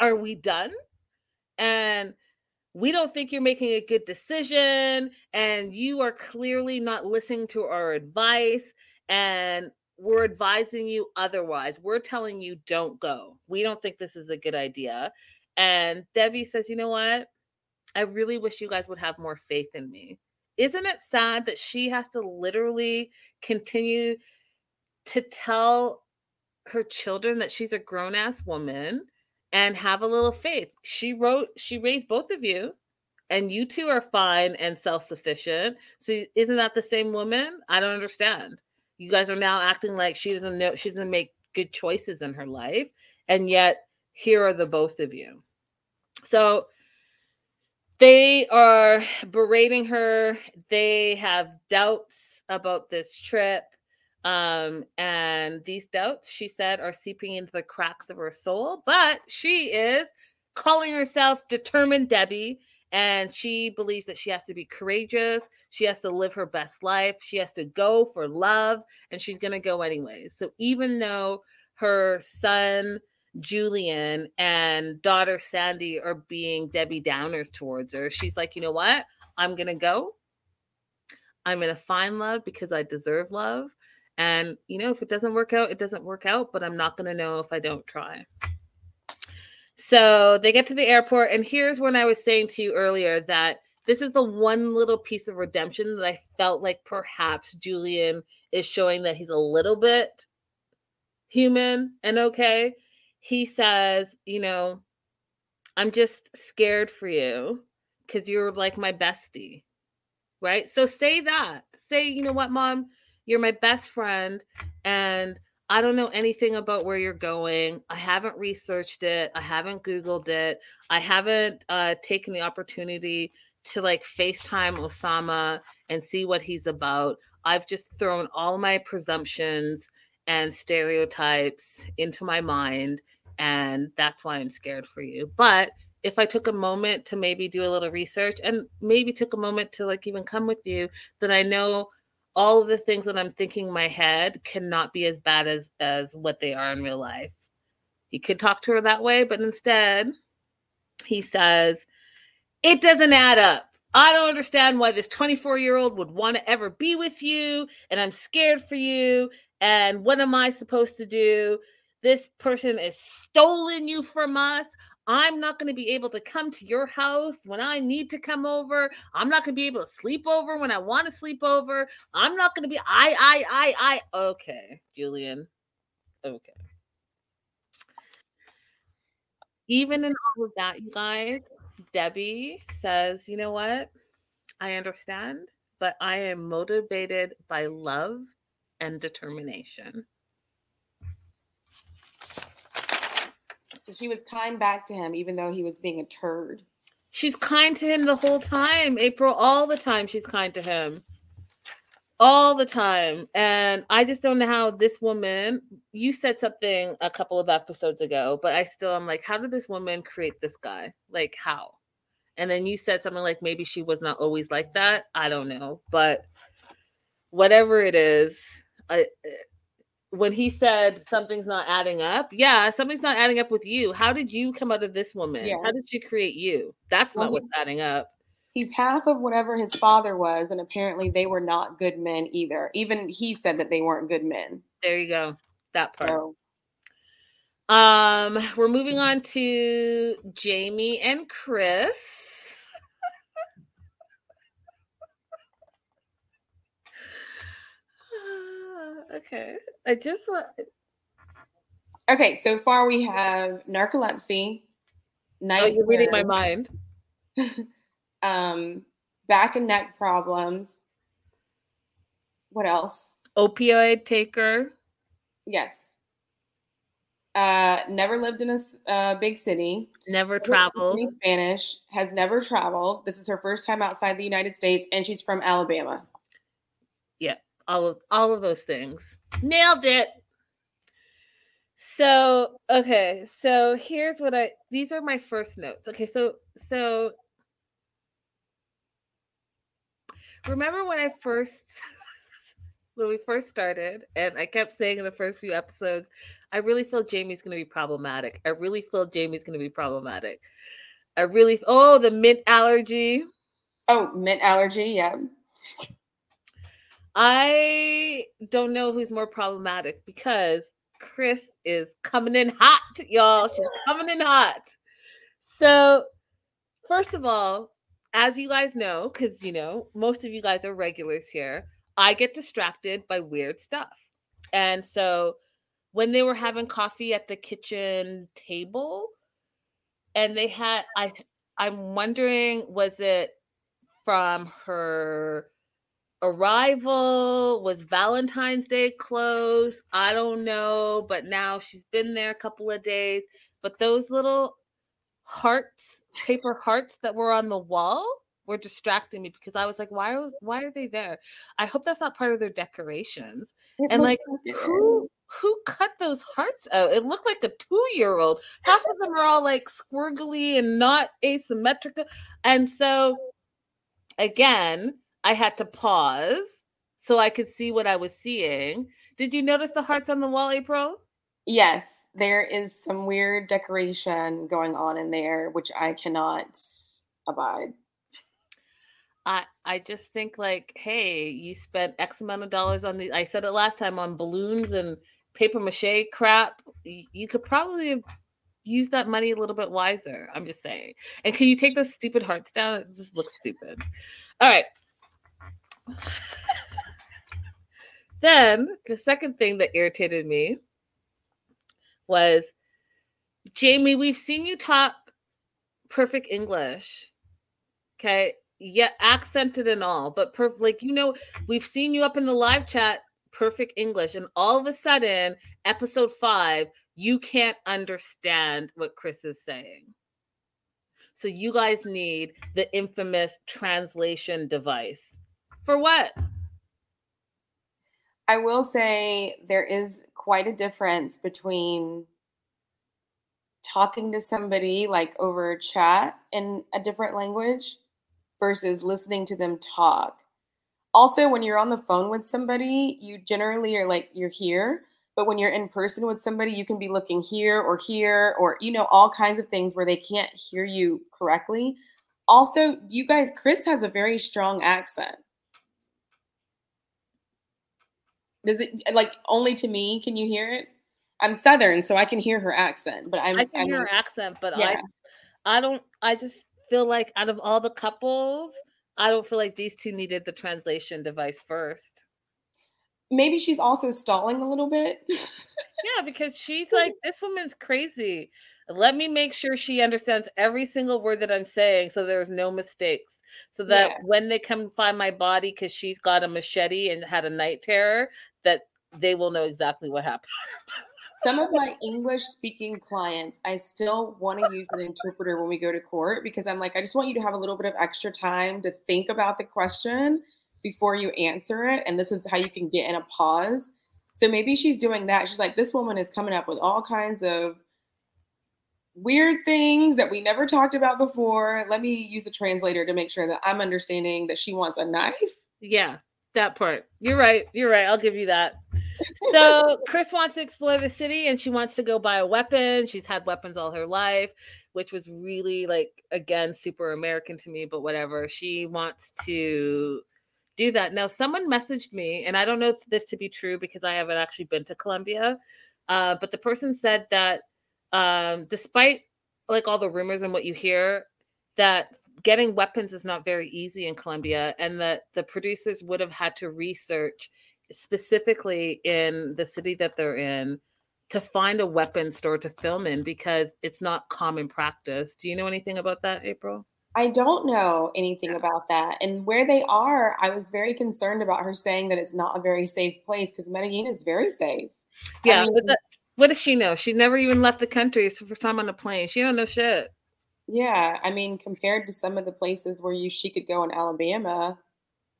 Are we done? And we don't think you're making a good decision. And you are clearly not listening to our advice. And we're advising you otherwise. We're telling you don't go. We don't think this is a good idea. And Debbie says, You know what? I really wish you guys would have more faith in me. Isn't it sad that she has to literally continue to tell her children that she's a grown ass woman and have a little faith. She wrote, she raised both of you, and you two are fine and self sufficient. So isn't that the same woman? I don't understand. You guys are now acting like she doesn't know, she doesn't make good choices in her life. And yet, here are the both of you. So they are berating her. They have doubts about this trip. Um, and these doubts, she said, are seeping into the cracks of her soul. But she is calling herself determined Debbie. And she believes that she has to be courageous. She has to live her best life. She has to go for love. And she's going to go anyways. So even though her son, Julian, and daughter Sandy are being Debbie Downers towards her, she's like, you know what? I'm going to go. I'm going to find love because I deserve love. And, you know, if it doesn't work out, it doesn't work out, but I'm not going to know if I don't try. So they get to the airport. And here's when I was saying to you earlier that this is the one little piece of redemption that I felt like perhaps Julian is showing that he's a little bit human and okay. He says, you know, I'm just scared for you because you're like my bestie right? So say that. Say, you know what, mom, you're my best friend and I don't know anything about where you're going. I haven't researched it. I haven't Googled it. I haven't uh, taken the opportunity to like FaceTime Osama and see what he's about. I've just thrown all my presumptions and stereotypes into my mind. And that's why I'm scared for you. But if I took a moment to maybe do a little research and maybe took a moment to like even come with you, then I know all of the things that I'm thinking in my head cannot be as bad as as what they are in real life. He could talk to her that way, but instead he says, It doesn't add up. I don't understand why this 24 year old would want to ever be with you, and I'm scared for you. And what am I supposed to do? This person is stolen you from us. I'm not going to be able to come to your house when I need to come over. I'm not going to be able to sleep over when I want to sleep over. I'm not going to be I I I I okay, Julian. Okay. Even in all of that, you guys, Debbie says, "You know what? I understand, but I am motivated by love and determination." So she was kind back to him, even though he was being a turd. She's kind to him the whole time, April. All the time, she's kind to him. All the time. And I just don't know how this woman, you said something a couple of episodes ago, but I still am like, how did this woman create this guy? Like, how? And then you said something like maybe she was not always like that. I don't know. But whatever it is, I when he said something's not adding up, yeah, something's not adding up with you. How did you come out of this woman? Yeah. How did she create you? That's well, not what's adding up. He's half of whatever his father was, and apparently they were not good men either. Even he said that they weren't good men. There you go. That part. So. Um, we're moving on to Jamie and Chris. Okay. I just want. Okay, so far we have narcolepsy. Night oh, you're reading my mind. [LAUGHS] um, back and neck problems. What else? Opioid taker. Yes. Uh, never lived in a uh, big city. Never traveled. Spanish. Has never traveled. This is her first time outside the United States, and she's from Alabama. Yeah, all of all of those things. Nailed it. So, okay. So, here's what I these are my first notes. Okay, so so remember when I first [LAUGHS] when we first started and I kept saying in the first few episodes, I really feel Jamie's going to be problematic. I really feel Jamie's going to be problematic. I really oh, the mint allergy. Oh, mint allergy, yeah. I don't know who's more problematic because Chris is coming in hot, y'all. She's [LAUGHS] coming in hot. So, first of all, as you guys know, because you know, most of you guys are regulars here, I get distracted by weird stuff. And so when they were having coffee at the kitchen table and they had I I'm wondering was it from her arrival was valentine's day close? I don't know but now she's been there a couple of days. But those little hearts paper hearts that were on the wall were distracting me because i was like why are why are they there? I hope that's not part of their decorations. It and like, it. who cut those hearts out? It looked like a two-year-old. Half of them are all like squirgly and not asymmetrical. And so again i had to pause so i could see what i was seeing did you notice the hearts on the wall april Yes, there is some weird decoration going on in there, which I cannot abide. I I just think like, hey, you spent X amount of dollars on the. I said it last time on balloons and paper mache crap. You, you could probably use that money a little bit wiser. I'm just saying. And can you take those stupid hearts down? It just looks stupid. All right. [LAUGHS] then the second thing that irritated me was Jamie. We've seen you talk perfect English. Okay. Yeah, accented and all, but perfect. Like, you know, we've seen you up in the live chat, perfect English. And all of a sudden, episode five, you can't understand what Chris is saying. So you guys need the infamous translation device. For what? I will say there is quite a difference between talking to somebody like over chat in a different language versus listening to them talk. Also, when you're on the phone with somebody, you generally are like you're here, but when you're in person with somebody, you can be looking here or here or you know all kinds of things where they can't hear you correctly. Also, you guys, Chris has a very strong accent. Does it like only to me? Can you hear it? I'm Southern, so I can hear her accent, but I'm I can I'm, hear her accent, but yeah. I I don't I just feel like out of all the couples, I don't feel like these two needed the translation device first. maybe she's also stalling a little bit. Yeah, because she's [LAUGHS] like, this woman's crazy. Let me make sure she understands every single word that I'm saying so there's no mistakes. So that Yeah. when they come find my body, because she's got a machete and had a night terror, that they will know exactly what happened. [LAUGHS] Some of my English speaking clients, I still want to use an interpreter when we go to court because I'm like, I just want you to have a little bit of extra time to think about the question before you answer it. And this is how you can get in a pause. So maybe she's doing that. She's like, this woman is coming up with all kinds of weird things that we never talked about before. Let me use a translator to make sure that I'm understanding that she wants a knife. Yeah, that part. You're right. You're right. I'll give you that. So [LAUGHS] Chris wants to explore the city and she wants to go buy a weapon. She's had weapons all her life, which was really like again super American to me, but whatever. She wants to do that. Now someone messaged me, and I don't know if this to be true because I haven't actually been to Colombia. Uh, but the person said that um, despite like all the rumors and what you hear, that getting weapons is not very easy in Colombia, and that the producers would have had to research specifically in the city that they're in to find a weapon store to film in because it's not common practice. Do you know anything about that, April? I don't know anything about that. And where they are, I was very concerned about her saying that it's not a very safe place because Medellin is very safe. I Yeah, mean- but that, what does she know? She never even left the country. It's the first time on a plane. She don't know shit. Yeah, I mean, compared to some of the places where you she could go in Alabama,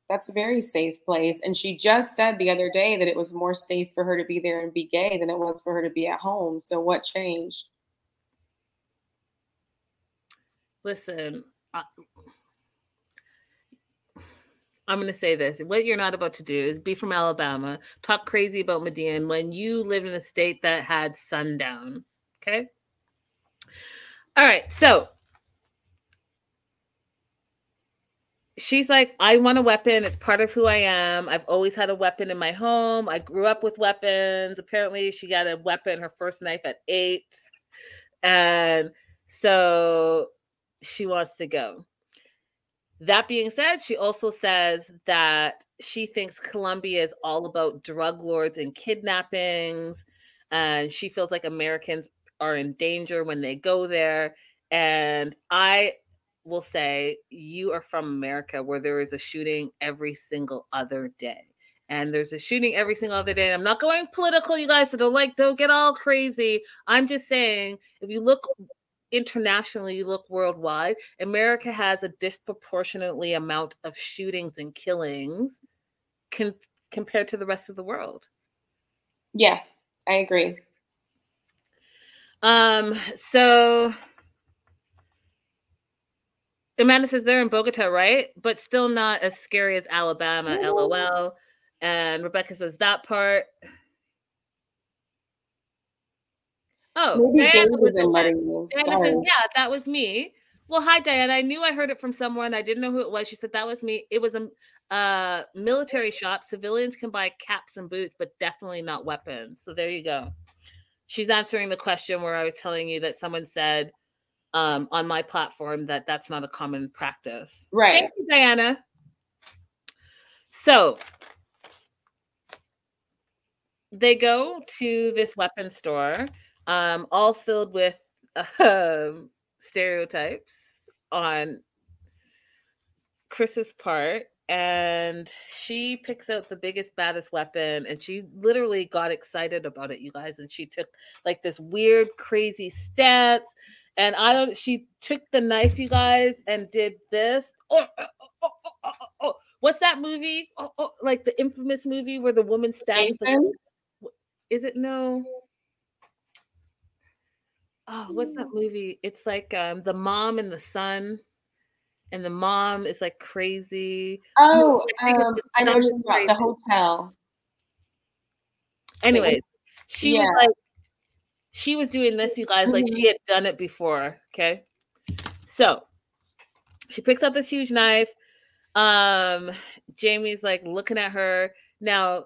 that's a very safe place. And she just said the other day that it was more safe for her to be there and be gay than it was for her to be at home. So what changed? Listen, I, I'm going to say this. What you're not about to do is be from Alabama, talk crazy about Medellin when you live in a state that had sundown. Okay. All right. So she's like, I want a weapon. It's part of who I am. I've always had a weapon in my home. I grew up with weapons. Apparently, she got a weapon, her first knife at eight. And so she wants to go. That being said, she also says that she thinks Colombia is all about drug lords and kidnappings. and she feels like Americans are in danger when they go there. And I will say, you are from America where there is a shooting every single other day. And there's a shooting every single other day. And I'm not going political, you guys, so don't like don't get all crazy. I'm just saying, if you look internationally, you look worldwide, America has a disproportionately amount of shootings and killings con- compared to the rest of the world. Yeah, I agree. Um, so Amanda says they're in Bogota, right? But still not as scary as Alabama, lol. And Rebecca says that part. Oh, Maybe Diana Gabe was isn't letting. Diana says, yeah, that was me. Well, hi, Diana. I knew I heard it from someone. I didn't know who it was. She said that was me. It was a uh, military shop. Civilians can buy caps and boots, but definitely not weapons. So there you go. She's answering the question where I was telling you that someone said um, on my platform that that's not a common practice. Right. Thank you, Diana. So they go to this weapon store, um, all filled with um, stereotypes on Chris's part. And she picks out the biggest, baddest weapon, and she literally got excited about it, you guys. And she took like this weird, crazy stance. And I don't, she took the knife, you guys, and did this. Oh, oh, oh, oh, oh, oh, oh. What's that movie? Oh, oh, like the infamous movie where the woman stabs the is it no oh what's that movie it's like um the mom and the son and the mom is like crazy Oh, I um, the I know what you're son talking about. The hotel. anyways she yeah. was like she was doing this you guys like she had done it before okay so she picks up this huge knife um jamie's like looking at her now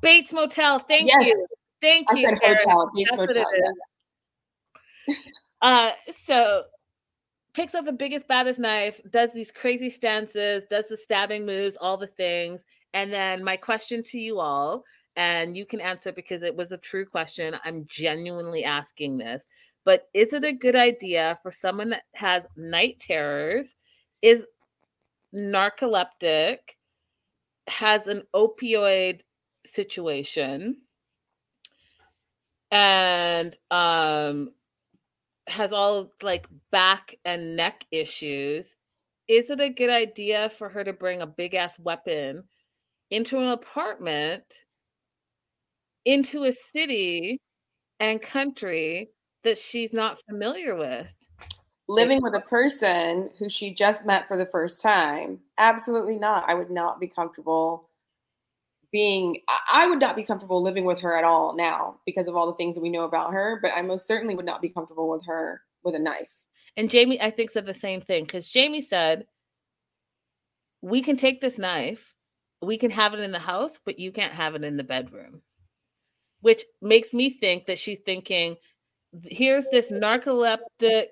bates motel thank Yes. you thank I you said Karen. hotel. Bates Motel. is. [LAUGHS] Uh, so picks up the biggest, baddest knife, does these crazy stances, does the stabbing moves, all the things. And then my question to you all, and you can answer because it was a true question. I'm genuinely asking this, but is it a good idea for someone that has night terrors, is narcoleptic, has an opioid situation, and um has all like back and neck issues is it a good idea for her to bring a big ass weapon into an apartment into a city and country that she's not familiar with Living with a person who she just met for the first time. Absolutely not. I would not be comfortable being I- would not be comfortable living with her at all now because of all the things that we know about her, but I most certainly would not be comfortable with her with a knife. and jamie i think said the same thing because jamie said we can take this knife we can have it in the house but you can't have it in the bedroom which makes me think that she's thinking here's this narcoleptic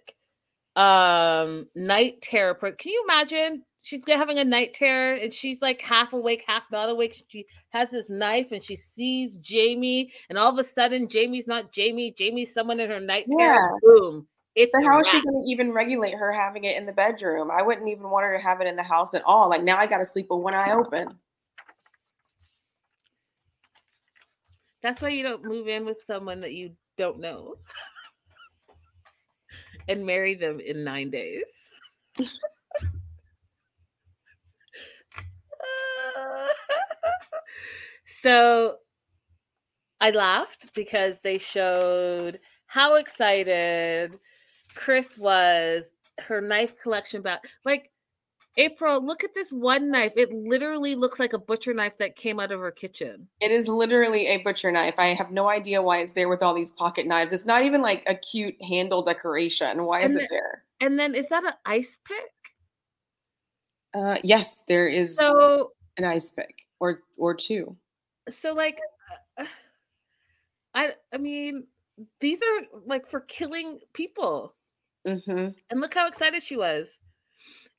um night terror per- can you imagine she's having a night terror and she's like half awake half not awake she has this knife and she sees jamie and all of a sudden jamie's not jamie jamie's someone in her night terror Yeah. boom it's But how is she going to even regulate her having it in the bedroom? I wouldn't even want her to have it in the house at all. Like now I got to sleep with one eye open. That's why you don't move in with someone that you don't know and marry them in nine days. [LAUGHS] so I laughed because they showed how excited Chris was, her knife collection back. Like, April, look at this one knife. It literally looks like a butcher knife that came out of her kitchen. It is literally a butcher knife. I have no idea why it's there with all these pocket knives. It's not even like a cute handle decoration. Why is it there? And then is that an ice pick? Uh, yes, there is So an ice pick or or two. so like uh, [SIGHS] I I mean these are like for killing people. hmm And look how excited she was.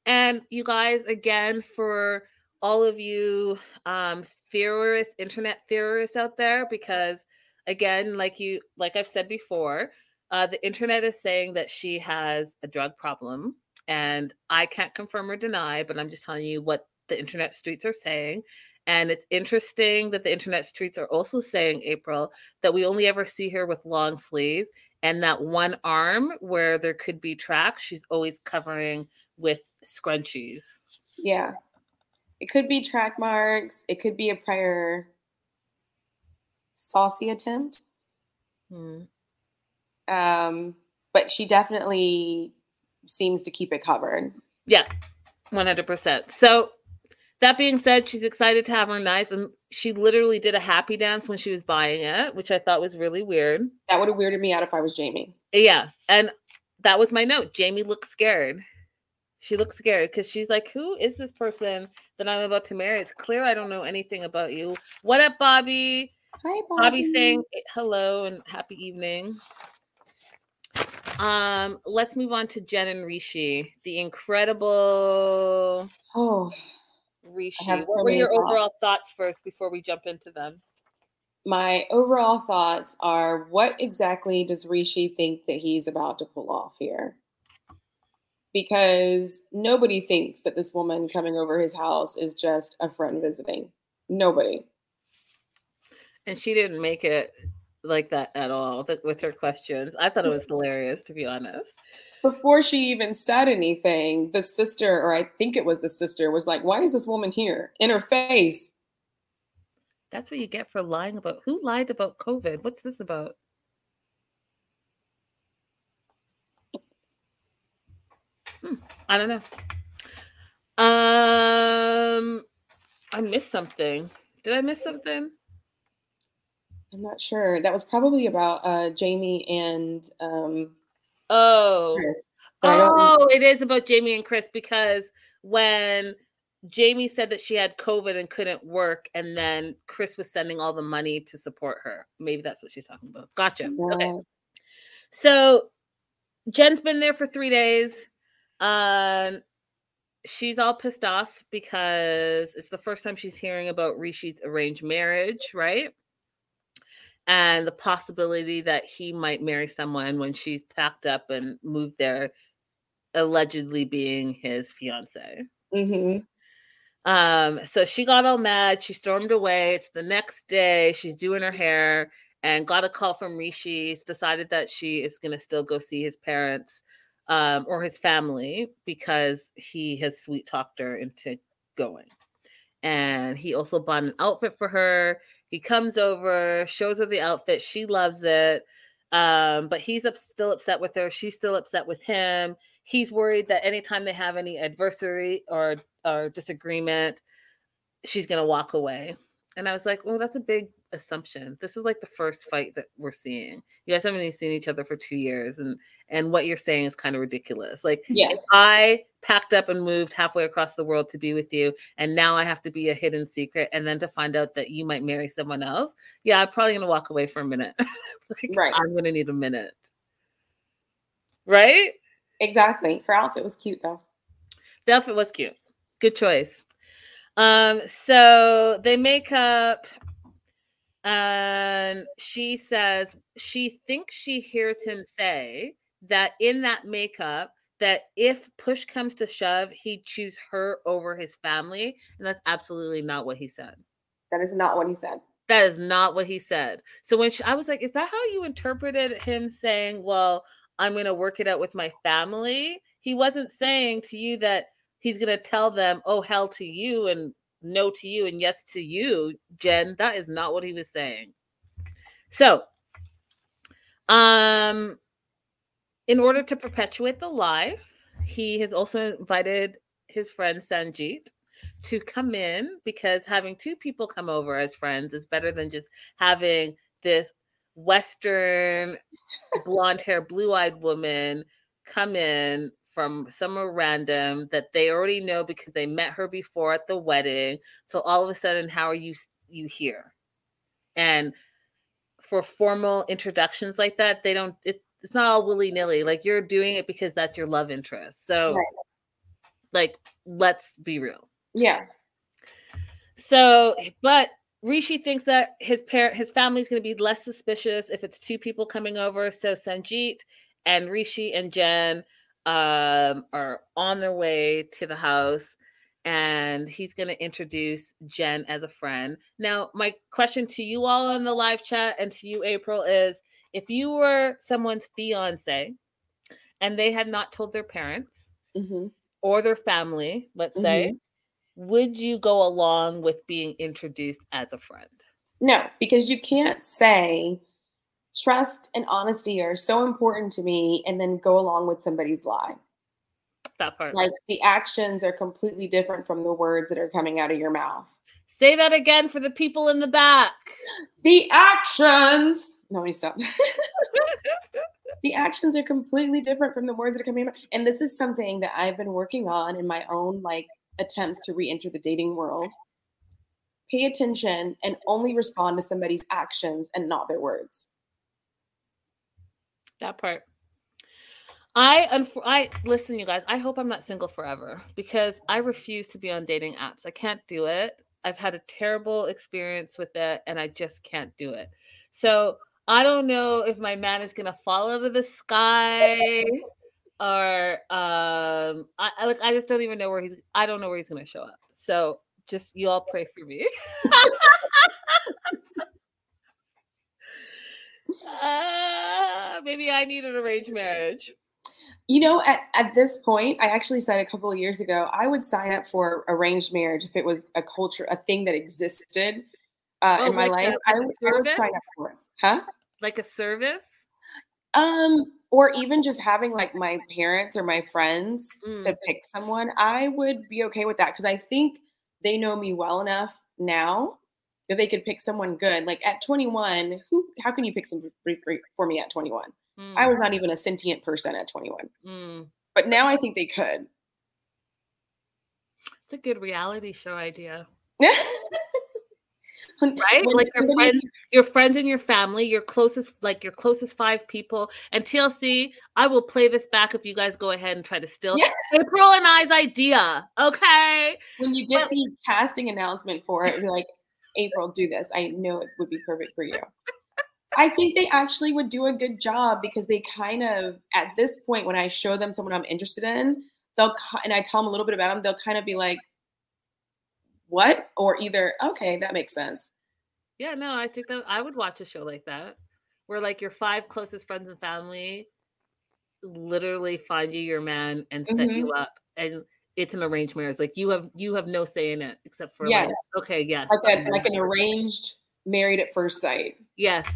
And you guys again for all of you um theorists, internet theorists out there because again, like you, like I've said before, uh, the internet is saying that she has a drug problem, and I can't confirm or deny, but I'm just telling you what the internet streets are saying. And it's interesting that the internet streets are also saying, April, that we only ever see her with long sleeves and that one arm where there could be tracks, she's always covering with scrunchies. Yeah. It could be track marks. It could be a prior saucy attempt. Hmm. Um, but she definitely seems to keep it covered. Yeah, 100%. So that being said, she's excited to have her knives, and she literally did a happy dance when she was buying it, which I thought was really weird. That would have weirded me out if I was Jamie. Yeah, and that was my note. Jamie looks scared. She looks scared because she's like, "Who is this person that I'm about to marry?" It's clear I don't know anything about you. What up, Bobby? Hi, Bobby. Bobby saying hello and happy evening. Um, let's move on to Jen and Rishi, the incredible. Oh, Rishi. So what were your thoughts. overall thoughts first before we jump into them? My overall thoughts are: What exactly does Rishi think that he's about to pull off here? Because nobody thinks that this woman coming over his house is just a friend visiting. Nobody. And she didn't make it like that at all with her questions. I thought it was hilarious, to be honest. Before she even said anything, the sister, or I think it was the sister, was like, Why is this woman here? In her face. That's what you get for lying about who lied about COVID? What's this about? Hmm, I don't know. Um, I missed something. Did I miss something? I'm not sure. That was probably about uh, Jamie and um, oh, Chris, oh, it is about Jamie and Chris because when Jamie said that she had COVID and couldn't work, and then Chris was sending all the money to support her. Maybe that's what she's talking about. Gotcha. Yeah. Okay. So Jen's been there for three days. Um, she's all pissed off because it's the first time she's hearing about Rishi's arranged marriage, right? and the possibility that he might marry someone when she's packed up and moved there, allegedly being his fiance. Mm-hmm. Um, so she got all mad. She stormed away. It's the next day. She's doing her hair and got a call from Rishi. decided that she is going to still go see his parents um, or his family because he has sweet talked her into going. And he also bought an outfit for her. He comes over, shows her the outfit. She loves it. Um, but he's up, still upset with her. She's still upset with him. He's worried that anytime they have any adversary or or disagreement, she's gonna walk away. And I was like, "Oh, that's a big assumption. This is like the first fight that we're seeing. You guys haven't even seen each other for two years, and and what you're saying is kind of ridiculous. Like, yeah. if I packed up and moved halfway across the world to be with you, and now I have to be a hidden secret, and then to find out that you might marry someone else, yeah, I'm probably gonna walk away for a minute. [LAUGHS] like, right. I'm gonna need a minute. Right? Exactly. Her outfit was cute though. The outfit was cute. Good choice. Um, so they make up and she says she thinks she hears him say that in that makeup that if push comes to shove he'd choose her over his family and that's absolutely not what he said. That is not what he said. That is not what he said. So when she, i was like is that how you interpreted him saying well i'm going to work it out with my family? He wasn't saying to you that he's going to tell them oh hell to you and no to you and yes to you, Jen. That is not what he was saying. So, um, in order to perpetuate the lie, he has also invited his friend Sanjeet to come in because having two people come over as friends is better than just having this Western blonde hair, blue eyed woman come in from somewhere random that they already know because they met her before at the wedding. So all of a sudden, how are you you here? And for formal introductions like that, they don't. It, it's not all willy nilly. Like you're doing it because that's your love interest. So, right. like, let's be real. Yeah. So, but Rishi thinks that his parent, his family's going to be less suspicious if it's two people coming over. So Sanjeet and Rishi and Jen um, are on their way to the house, and he's going to introduce Jen as a friend. Now, my question to you all in the live chat and to you, April, is if you were someone's fiance and they had not told their parents hmm or their family, let's say, would you go along with being introduced as a friend? No, because you can't say trust and honesty are so important to me and then go along with somebody's lie. That part. Like the actions are completely different from the words that are coming out of your mouth. Say that again for the people in the back. [GASPS] The actions. No, me stop. [LAUGHS] the actions are completely different from the words that are coming out. And this is something that I've been working on in my own like attempts to re-enter the dating world. Pay attention and only respond to somebody's actions and not their words. That part. I I listen, you guys. I hope I'm not single forever because I refuse to be on dating apps. I can't do it. I've had a terrible experience with it, and I just can't do it. So I don't know if my man is gonna fall out of the sky, or um, I, I like I just don't even know where he's. I don't know where he's gonna show up. So just you all pray for me. [LAUGHS] uh, maybe I need an arranged marriage. You know, at, at this point, I actually said a couple of years ago, I would sign up for arranged marriage if it was a culture, a thing that existed uh, Oh, in my like a- life. like I, a would, I would sign up for it. Huh? Like a service? Um, or even just having like my parents or my friends Mm. to pick someone, I would be okay with that because I think they know me well enough now that they could pick someone good. Like at 21, who? How can you pick someone for, me at 21? I Mm, was not even a sentient person at 21, mm. but now I think they could. It's a good reality show idea, [LAUGHS] right? when like your somebody- friends, your friends and your family, your closest, like your closest five people. And TLC, I will play this back if you guys go ahead and try to steal Yeah. [LAUGHS] April and I's idea. Okay. when you get But- the casting announcement for it, you're like, April, do this. I know it would be perfect for you. I think they actually would do a good job because they kind of, at this point, when I show them someone I'm interested in, they'll, and I tell them a little bit about them, they'll kind of be like, what? Or either, okay, that makes sense. Yeah, no, I think that I would watch a show like that, where like your five closest friends and family literally find you your man and set Mm-hmm. you up, and it's an arranged marriage. Like you have you have no say in it except for like, Yes. okay, yes, Like, fine, a, like an arranged married at first sight. yes,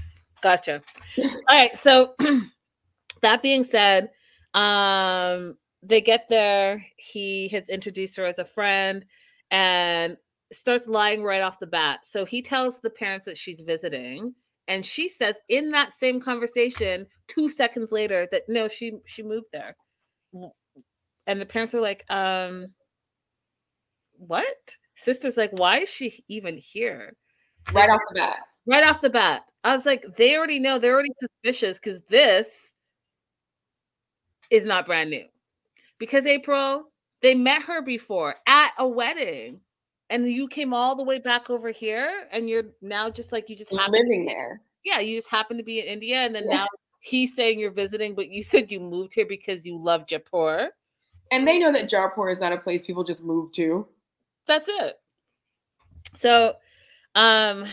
gotcha. [LAUGHS] All right, so [CLEARS THROAT] that being said, um, they get there. He has introduced her as a friend, and starts lying right off the bat. So he tells the parents that she's visiting, and she says in that same conversation, two seconds later, that no, she she moved there. And the parents are like, um, what? Sister's like, why is she even here? Right off the bat. Right off the bat. I was like, they already know, they're already suspicious because this is not brand new. Because April, they met her before at a wedding. And you came all the way back over here, and you're now just like you just happen Living there. yeah, you just happen to be in India, and then Yeah. now he's saying you're visiting, but you said you moved here because you love Jaipur. And they know that Jaipur is not a place people just move to. That's it. So, um,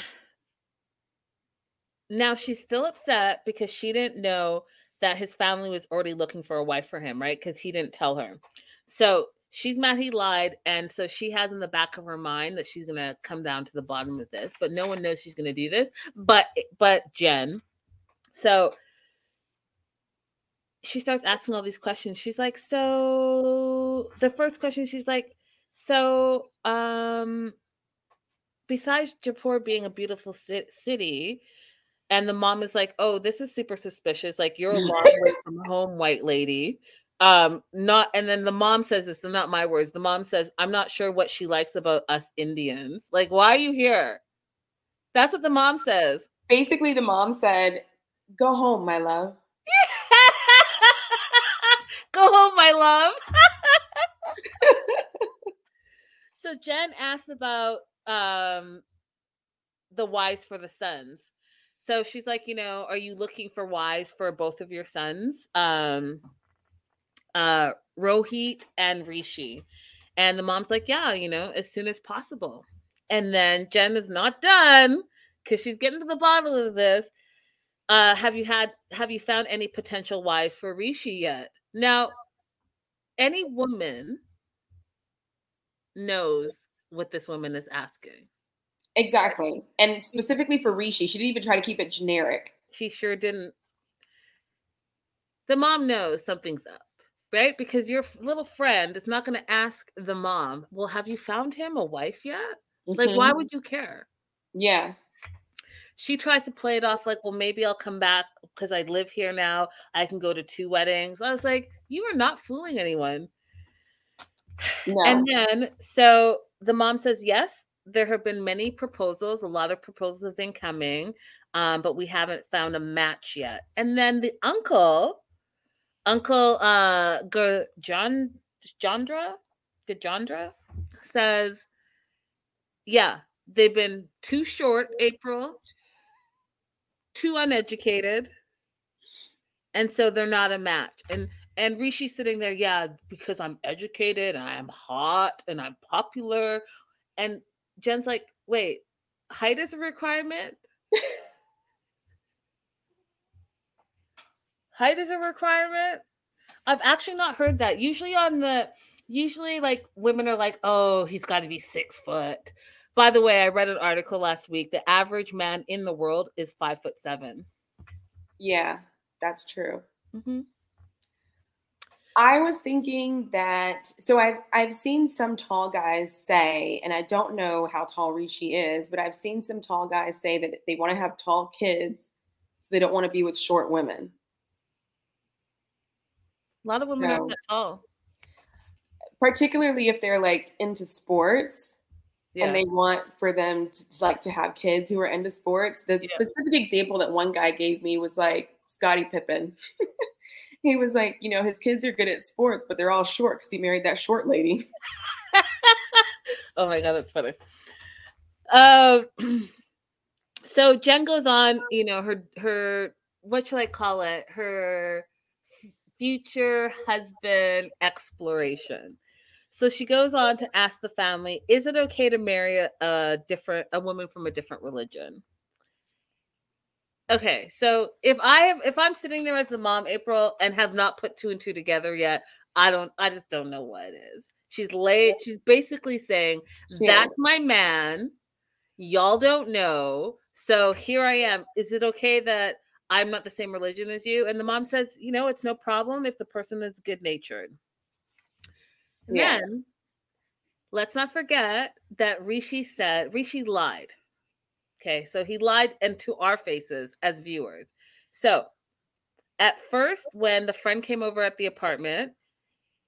now she's still upset because she didn't know that his family was already looking for a wife for him, right? Because he didn't tell her. So she's mad he lied, and so she has in the back of her mind that she's gonna come down to the bottom of this, but no one knows she's gonna do this. But but Jen, so she starts asking all these questions. She's like, so the first question, she's like, so um besides Jaipur being a beautiful ci- city, and the mom is like, "Oh, this is super suspicious. Like you're a [LAUGHS] long way from home, white lady." Um, not, and then the mom says this. They're not my words. The mom says, "I'm not sure what she likes about us Indians. Like, why are you here?" That's what the mom says. Basically, the mom said, Go home, my love. Home, [LAUGHS] my love. [LAUGHS] so Jen asked about um the wives for the sons. So she's like, you know, are you looking for wives for both of your sons? Um uh Rohit and Rishi. And the mom's like, yeah, you know, as soon as possible. And then Jen is not done because she's getting to the bottom of this. Uh, have you had have you found any potential wives for Rishi yet? Now, any woman knows what this woman is asking. Exactly. And specifically for Rishi, she didn't even try to keep it generic. She sure didn't. The mom knows something's up, right? Because your little friend is not going to ask the mom, Well, have you found him a wife yet? Mm-hmm. Like, why would you care? Yeah. She tries to play it off like, Well, maybe I'll come back because I live here now. I can go to two weddings. I was like, You are not fooling anyone. No. And then, so the mom says, Yes, there have been many proposals. A lot of proposals have been coming, um, but we haven't found a match yet. And then the uncle, Uncle uh, John Jandra, Gajendra, says, "Yeah, they've been too short, April, too uneducated, and so they're not a match." And and Rishi's sitting there, yeah, because I'm educated and I'm hot and I'm popular. And Jen's like, wait, height is a requirement? [LAUGHS] height is a requirement? I've actually not heard that. Usually on the usually like women are like, oh, he's got to be six foot. By the way, I read an article last week. The average man in the world is five foot seven. Yeah, that's true. Mm-hmm. I was thinking that so I've I've seen some tall guys say, and I don't know how tall Rishi is, but I've seen some tall guys say that they want to have tall kids, so they don't want to be with short women. A lot of women so, are that tall. Particularly if they're like into sports yeah. and they want for them to, like to have kids who are into sports. The yeah. specific example that one guy gave me was like Scottie Pippen. [LAUGHS] he was like, you know, his kids are good at sports, but they're all short because he married that short lady. [LAUGHS] oh my god, that's funny. Um, [CLEARS THROAT] so Jen goes on, you know, her her what should I call it? Her future husband exploration. So she goes on to ask the family, is it okay to marry a, a different a woman from a different religion? Okay, so if I have if I'm sitting there as the mom, April, and have not put two and two together yet, I don't I just don't know what it is. She's late, she's basically saying, That's my man. Y'all don't know. So here I am. Is it okay that I'm not the same religion as you? And the mom says, you know, it's no problem if the person is good natured. Yeah. Then let's not forget that Rishi said Rishi lied. Okay, so he lied into our faces as viewers. So at first, when the friend came over at the apartment,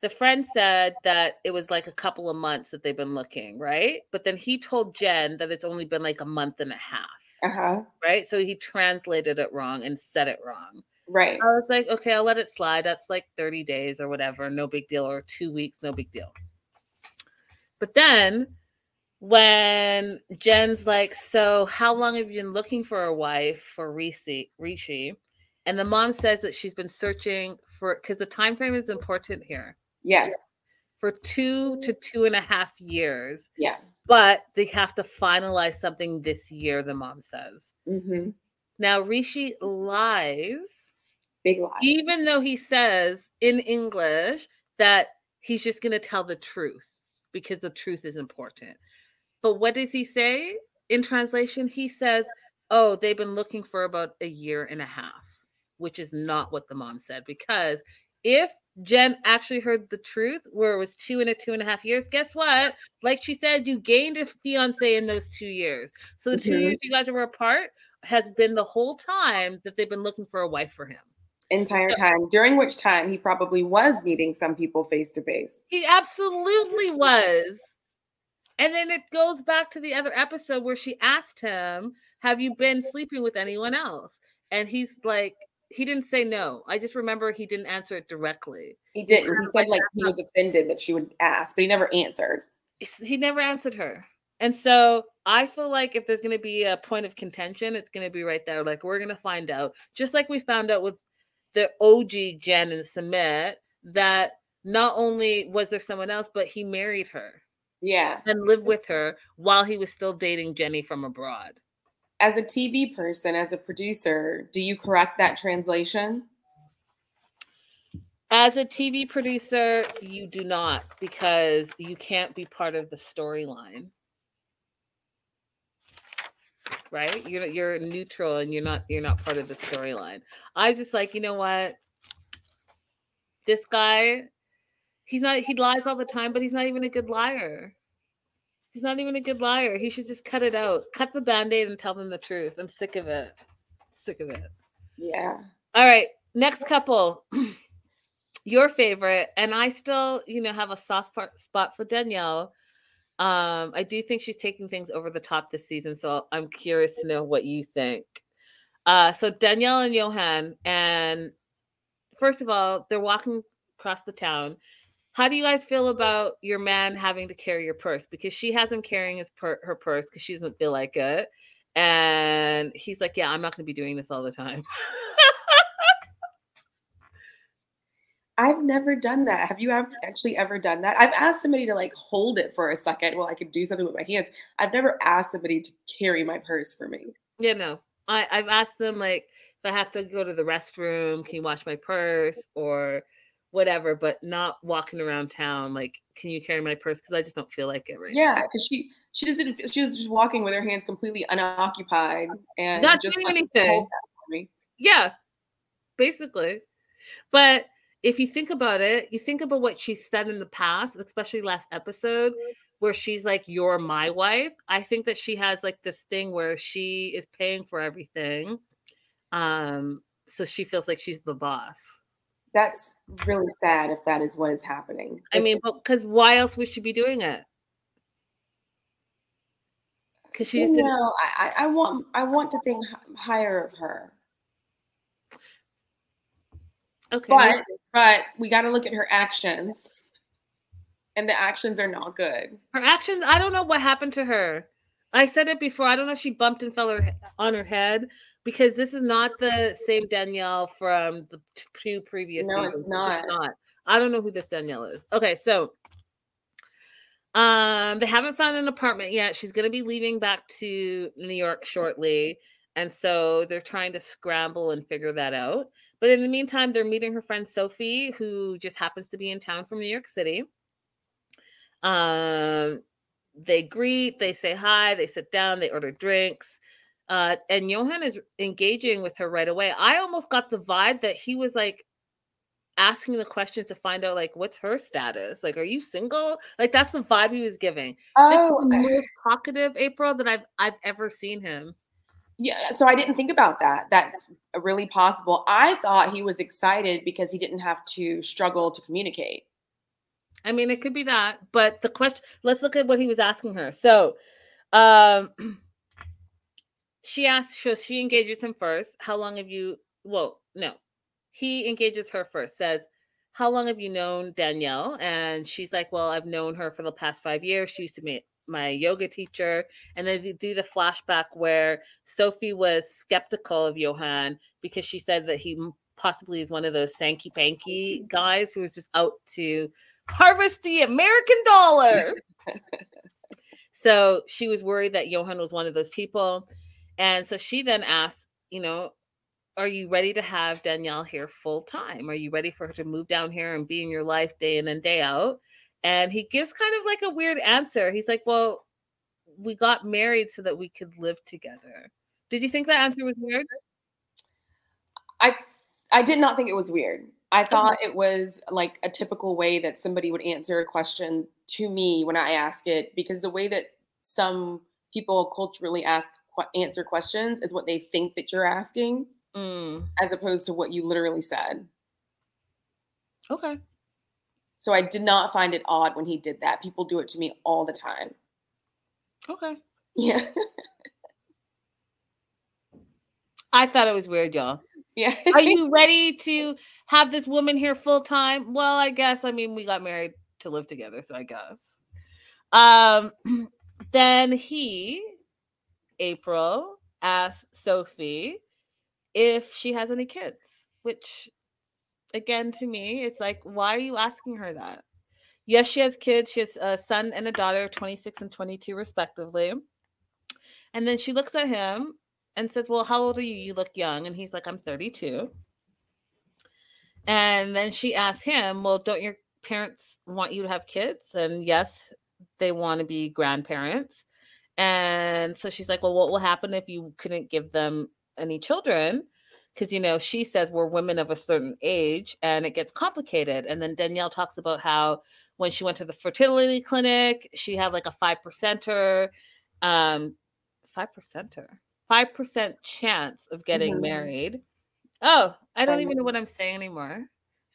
the friend said that it was like a couple of months that they've been looking, right? But then he told Jen that it's only been like a month and a half. Uh-huh. Right. So he translated it wrong and said it wrong. Right. I was like, okay, I'll let it slide. That's like 30 days or whatever. No big deal. Or two weeks, no big deal. But then when Jen's like, So, how long have you been looking for a wife for Rishi? Rishi? And the mom says that she's been searching for because the time frame is important here. Yes. For two to two and a half years. Yeah. But they have to finalize something this year, the mom says. Mm-hmm. Now, Rishi lies. Big lie. Even though he says in English that he's just going to tell the truth because the truth is important. But what does he say in translation? He says, Oh, they've been looking for about a year and a half, which is not what the mom said. Because if Jen actually heard the truth, where it was two and a two and a half years, guess what? Like she said, you gained a fiance in those two years. So the mm-hmm. two years you guys were apart has been the whole time that they've been looking for a wife for him entire time during which time he probably was meeting some people face to face he absolutely was and then it goes back to the other episode where she asked him, Have you been sleeping with anyone else? And he's like, he didn't say no. I just remember he didn't answer it directly. He didn't. He said like he was offended that she would ask, but he never answered. He never answered her. And so I feel like if there's going to be a point of contention, it's going to be right there. Like we're going to find out, just like we found out with the OG Jen and Sumit, that not only was there someone else, but he married her. Yeah. And lived with her while he was still dating Jenny from abroad. As a TV person, as a producer, do you correct that translation? As a TV producer, you do not because you can't be part of the storyline. Right? You're you're neutral and you're not you're not part of the storyline. I was just like, you know what? This guy He's not he lies all the time, but he's not even a good liar. He's not even a good liar. He should just cut it out. Cut the band-aid and tell them the truth. I'm sick of it. Sick of it. Yeah. All right. Next couple. [CLEARS THROAT] Your favorite. And I still, you know, have a soft part, spot for Danielle. Um, I do think she's taking things over the top this season. So I'm curious to know what you think. Uh, so Danielle and Yohan, and first of all, they're walking across the town how do you guys feel about your man having to carry your purse? Because she has him carrying his per- her purse because she doesn't feel like it. And he's like, Yeah, I'm not going to be doing this all the time. [LAUGHS] I've never done that. Have you ever actually ever done that? I've asked somebody to like hold it for a second while I could do something with my hands. I've never asked somebody to carry my purse for me. Yeah, no. I, I've asked them like if I have to go to the restroom, can you wash my purse? Or whatever, but not walking around town like, can you carry my purse? Because I just don't feel like it right Yeah, because she she just didn't she was just walking with her hands completely unoccupied and not just doing like, anything. Yeah, basically. But if you think about it, you think about what she said in the past, especially last episode, where she's like, You're my wife. I think that she has like this thing where she is paying for everything. Um, so she feels like she's the boss that's really sad if that is what is happening. I mean, because why else would she be doing it? Because she's you know, I, I want I want to think higher of her. Okay, but but we got to look at her actions, and the actions are not good. Her actions, I don't know what happened to her. I said it before. I don't know if she bumped and fell her, on her head, because this is not the same Danielle from the two previous no, seasons. it's not. not. I don't know who this Danielle is. Okay, so um they haven't found an apartment yet. She's going to be leaving back to New York shortly, and so they're trying to scramble and figure that out. But in the meantime, they're meeting her friend Sophie, who just happens to be in town from New York City. Um, they greet, they say hi, they sit down, they order drinks uh, and Yohan is engaging with her right away. I almost got the vibe that he was like asking the question to find out like what's her status. Like, are you single? Like that's the vibe he was giving. Oh, the most talkative April that I've I've ever seen him. Yeah, so I didn't think about that. That's really possible. I thought he was excited because he didn't have to struggle to communicate. I mean, it could be that, but the question. Let's look at what he was asking her. So, um. [CLEARS THROAT] she asks, so she engages him first. How long have you? Well, no, he engages her first. Says, "How long have you known Danielle?" And she's like, "Well, I've known her for the past five years. She used to be my yoga teacher." And then they do the flashback where Sophie was skeptical of Yohan because she said that he possibly is one of those sanky panky [LAUGHS] guys who is just out to harvest the American dollar. [LAUGHS] so she was worried that Yohan was one of those people. And so she then asked you know, are you ready to have Danielle here full time? Are you ready for her to move down here and be in your life day in and day out? And he gives kind of like a weird answer. He's like, well, we got married so that we could live together. Did you think that answer was weird? I I did not think it was weird. I thought it was like a typical way that somebody would answer a question to me when I ask it because the way that some people culturally ask answer questions is what they think that you're asking, mm. as opposed to what you literally said. Okay. So I did not find it odd when he did that. People do it to me all the time. Okay. Yeah. [LAUGHS] I thought it was weird, y'all. Yeah. Are you [LAUGHS] ready to have this woman here full time? Well, I guess. I mean, we got married to live together, so I guess. Um, [CLEARS THROAT] then he, April, asks Sophie if she has any kids, which again to me, it's like, why are you asking her that? Yes, she has kids. She has a son and a daughter, 26 and 22, respectively. And then she looks at him and says, Well, how old are you? You look young. And he's like, I'm 32. And then she asks him, Well, don't your parents want you to have kids? And yes, they want to be grandparents. And so she's like, Well, what will happen if you couldn't give them any children? Because, you know, she says we're women of a certain age and it gets complicated. And then Danielle talks about how when she went to the fertility clinic, she had like a five percenter, um, five percenter, five percent chance of getting mm-hmm. married. Oh, I don't even know what I'm saying anymore.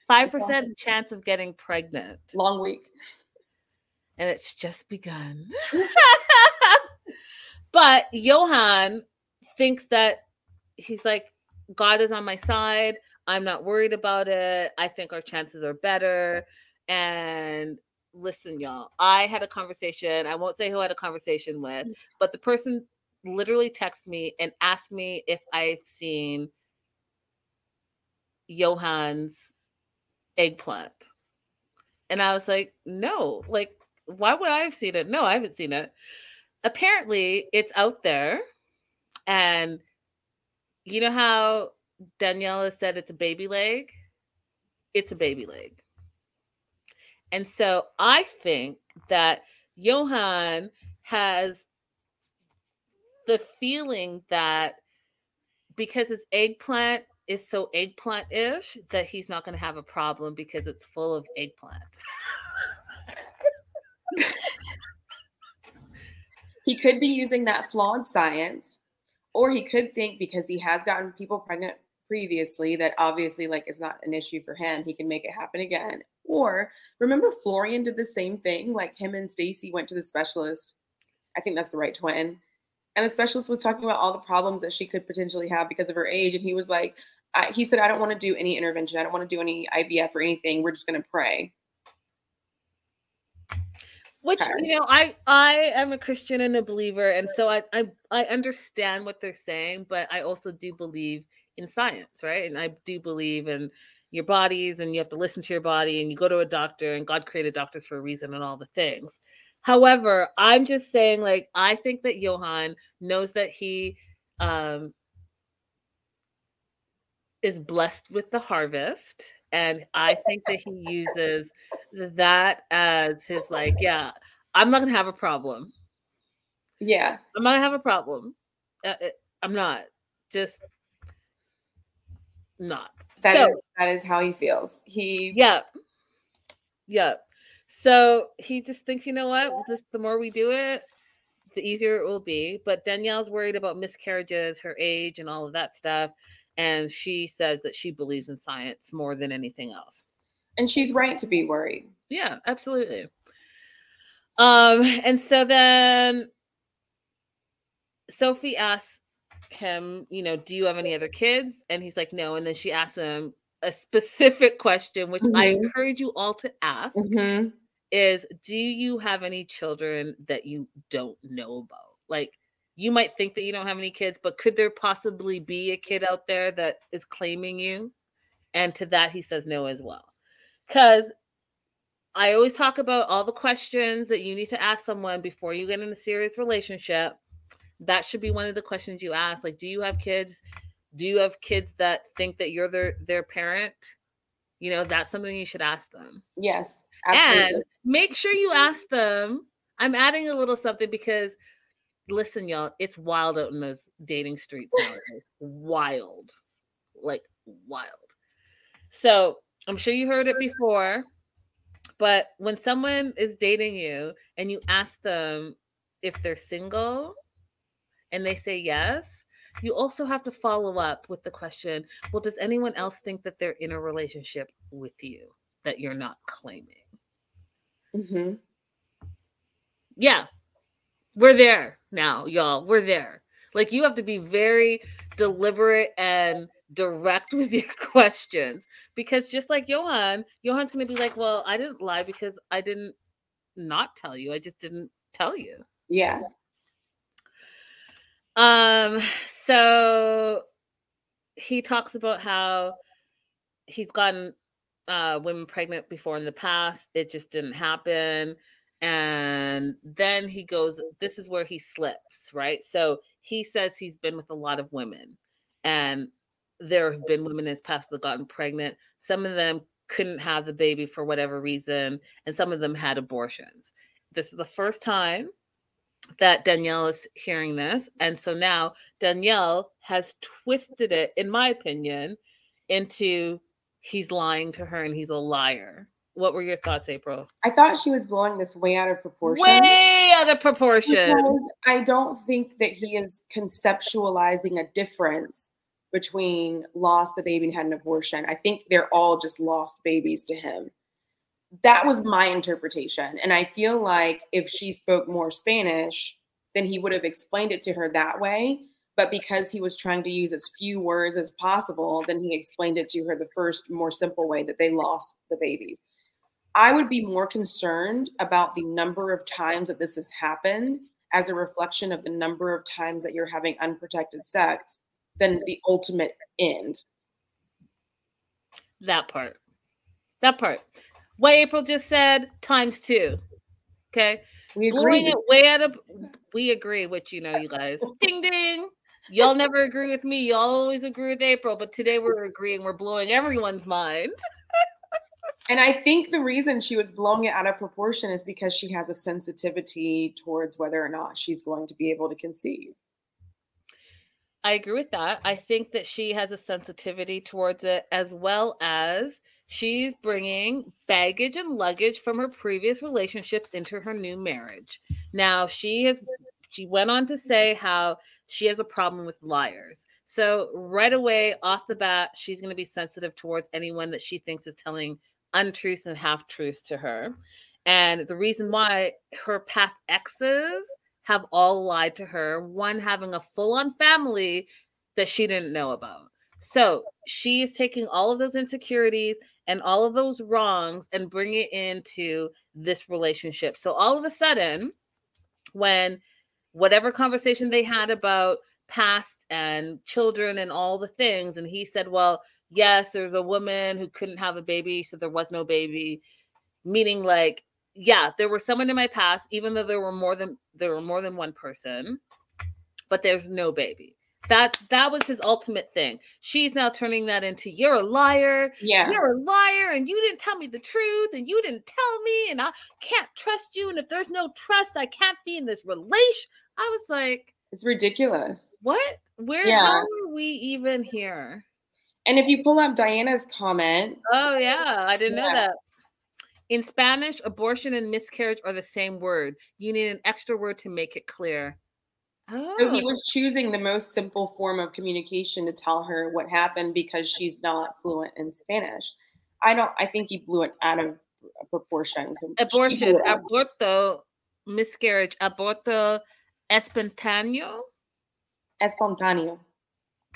Five percent chance of getting pregnant. Long week. And it's just begun. [LAUGHS] but Yohan thinks that he's like, God is on my side. I'm not worried about it. I think our chances are better. And listen, y'all, I had a conversation. I won't say who I had a conversation with, mm. but the person literally texted me and asked me if I've seen Yohan's eggplant. And I was like, no, like, why would I have seen it? No, I haven't seen it. Apparently, it's out there. And you know how Daniela said it's a baby leg? It's a mm-hmm. baby leg. And so I think that Yohan has the feeling that because his eggplant is so eggplant-ish that he's not going to have a problem because it's full of eggplants. [LAUGHS] he could be using that flawed science or he could think because he has gotten people pregnant previously that obviously like is not an issue for him he can make it happen again. Or remember florian did the same thing like him and stacy went to the specialist. I think that's the right twin. And the specialist was talking about all the problems that she could potentially have because of her age and he was like I, he said i don't want to do any intervention i don't want to do any ivf or anything we're just going to pray which you know i i am a christian and a believer and so I, I i understand what they're saying but i also do believe in science, right? And I do believe in your bodies and you have to listen to your body and you go to a doctor and God created doctors for a reason and all the things. However, I'm just saying, like, I think that Yohan knows that he um, is blessed with the harvest. And I think that he uses that as his, like, yeah, I'm not going to have a problem. Yeah. I'm not going to have a problem. Uh, uh, I'm not. Just not. That so, is, that is how he feels. He yeah. Yeah. So he just thinks, you know what? Just the more we do it, the easier it will be. But Danielle's worried about miscarriages, her age, and all of that stuff. And she says that she believes in science more than anything else. And she's right to be worried. Yeah, absolutely. Um, and so then Sophie asks him, you know, do you have any other kids? And he's like, no. And then she asks him a specific question, which mm-hmm. I encourage you all to ask mm-hmm. is do you have any children that you don't know about? Like you might think that you don't have any kids, but could there possibly be a kid out there that is claiming you? And to that he says no as well. Because I always talk about all the questions that you need to ask someone before you get in a serious relationship that should be one of the questions you ask like do you have kids do you have kids that think that you're their their parent you know that's something you should ask them yes absolutely. and make sure you ask them i'm adding a little something because listen y'all it's wild out in those dating streets [LAUGHS] nowadays. Wild. Like wild. So i'm sure you heard it before but when someone is dating you and you ask them if they're single and they say yes, you also have to follow up with the question well, does anyone else think that they're in a relationship with you that you're not claiming? Mm-hmm. Yeah, we're there now, y'all. We're there. Like, you have to be very deliberate and direct [LAUGHS] with your questions because just like Yohan, Yohan's going to be like, Well, I didn't lie because I didn't not tell you. I just didn't tell you. Yeah. Um, so he talks about how he's gotten uh women pregnant before in the past. It just didn't happen. And then he goes, mm-hmm. this is where he slips, right? So he says he's been with a lot of women, and there have been women in his past that gotten pregnant. Some of them couldn't have the baby for whatever reason, and some of them had abortions. This is the first time that Danielle is hearing this. And so now Danielle has twisted it, in my opinion, into he's lying to her and he's a liar. What were your thoughts, April? I thought she was blowing this way out of proportion. Way out of proportion. Because I don't think that he is conceptualizing a difference between lost the baby and had an abortion. I think they're all just lost babies to him. That was my interpretation. And I feel like if she spoke more Spanish, then he would have explained it to her that way. But because he was trying to use as few words as possible, then he explained it to her the first, more simple way that they lost the babies. I would be more concerned about the number of times that this has happened as a reflection of the number of times that you're having unprotected sex than the ultimate end. That part. That part. What April just said times two. Okay. We Blowing agree. it way out of we agree with you know, you guys. [LAUGHS] ding ding. Y'all never agree with me. Y'all always agree with April, but today we're agreeing. We're blowing everyone's mind. [LAUGHS] And I think the reason she was blowing it out of proportion is because she has a sensitivity towards whether or not she's going to be able to conceive. I agree with that. I think that she has a sensitivity towards it as well as she's bringing baggage and luggage from her previous relationships into her new marriage. Now, she has she went on to say how she has a problem with liars. So, right away off the bat, she's going to be sensitive towards anyone that she thinks is telling untruth and half truths to her. And the reason why her past exes have all lied to her, one having a full on family that she didn't know about. So she is taking all of those insecurities and all of those wrongs and bringing it into this relationship. So all of a sudden, when whatever conversation they had about past and children and all the things, and he said, Well, yes, there's a woman who couldn't have a baby, so there was no baby, meaning like yeah, there was someone in my past, even though there were more than there were more than one person, but there's no baby. That that was his ultimate thing. She's now turning that into you're a liar. Yeah. You're a liar, and you didn't tell me the truth, and you didn't tell me, and I can't trust you. And if there's no trust, I can't be in this relation. I was like, It's ridiculous. what? Where Yeah. how are we even here? And if you pull up Diana's comment, Oh yeah, I didn't know that. In Spanish, abortion and miscarriage are the same word. You need an extra word to make it clear. Oh, so he oh. was choosing the most simple form of communication to tell her what happened because she's not fluent in Spanish. I don't I think he blew it out of proportion. Abortion, aborto, miscarriage, aborto espontáneo. espontáneo.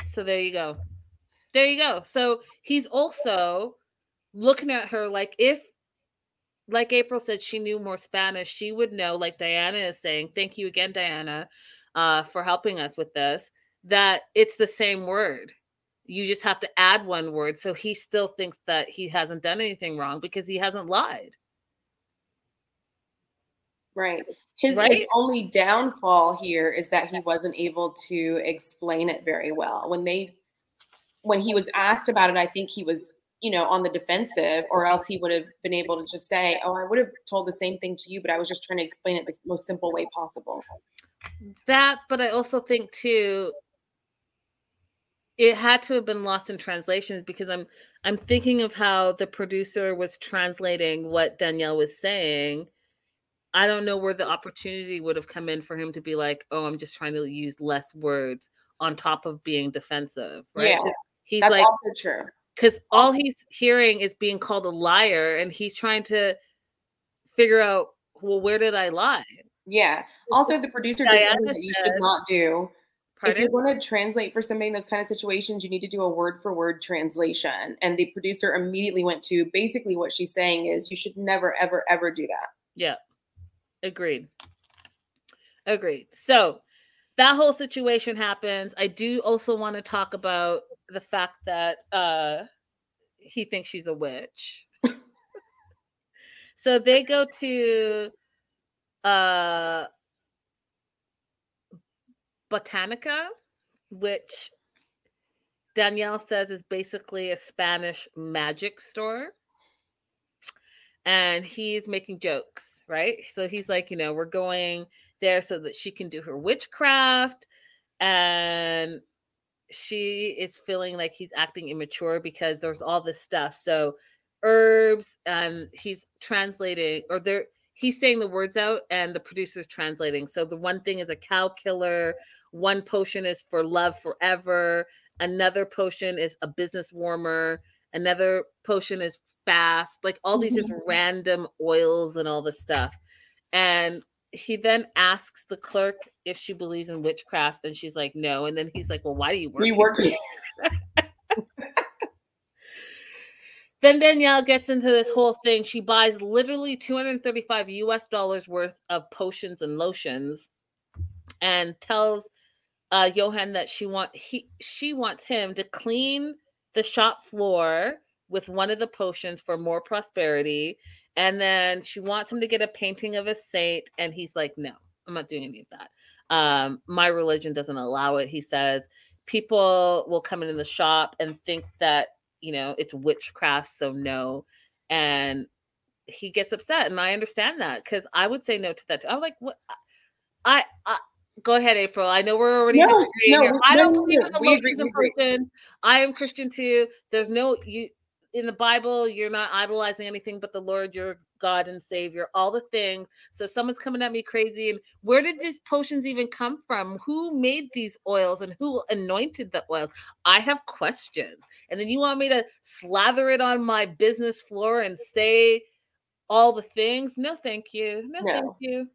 So there you go. There you go. So he's also looking at her like if like April said she knew more Spanish, she would know like Diana is saying, thank you again Diana uh for helping us with this that it's the same word. You just have to add one word so he still thinks that he hasn't done anything wrong because he hasn't lied. Right. His, his only downfall here is that he wasn't able to explain it very well. When they when he was asked about it, I think he was, you know, on the defensive, or else he would have been able to just say, Oh, I would have told the same thing to you, but I was just trying to explain it the most simple way possible. That, but I also think too, it had to have been lost in translations because I'm I'm thinking of how the producer was translating what Danielle was saying. I don't know where the opportunity would have come in for him to be like, "Oh, I'm just trying to use less words on top of being defensive." Right? Yeah, He's That's like, also true. because all he's hearing is being called a liar, and he's trying to figure out, well, where did I lie? Yeah. Also, the producer did something that you should not do. If you want to translate for somebody in those kind of situations, you need to do a word for word translation. And the producer immediately went to basically what she's saying is you should never, ever, ever do that. Yeah. Agreed. Agreed. So that whole situation happens. I do also want to talk about the fact that uh he thinks she's a witch. so they go to uh Botanica, which Danielle says is basically a Spanish magic store. And he's making jokes, right? So he's like, you know, we're going there so that she can do her witchcraft. And she is feeling like he's acting immature because there's all this stuff. So herbs, and he's translating, or they're he's saying the words out and the producer's translating. So the one thing is a cow killer, one potion is for love forever, another potion is a business warmer, another potion is fast, like all these just [LAUGHS] random oils and all this stuff. And he then asks the clerk if she believes in witchcraft, and she's like, no. And then he's like, well, why do you work? We work here. [LAUGHS] Then Danielle gets into this whole thing. She buys literally 235 US dollars worth of potions and lotions and tells uh Yohan that she want he she wants him to clean the shop floor with one of the potions for more prosperity and then she wants him to get a painting of a saint and he's like no I'm not doing any of that. Um my religion doesn't allow it he says. People will come in the shop and think that you know it's witchcraft so no. And he gets upset and i understand that because i would say no to that i'm like what? I, I go ahead april. I know we're already No, disagreeing no, here. i don't no, believe in the we agree, lotions and we agree. potions. i am christian too. There's no you in the bible you're not idolizing anything but the lord your god and savior all the things. So someone's coming at me crazy and where did these potions even come from? Who made these oils and who anointed the oils? I have questions. And then you want me to slather it on my business floor and say all the things? No thank you. No, thank you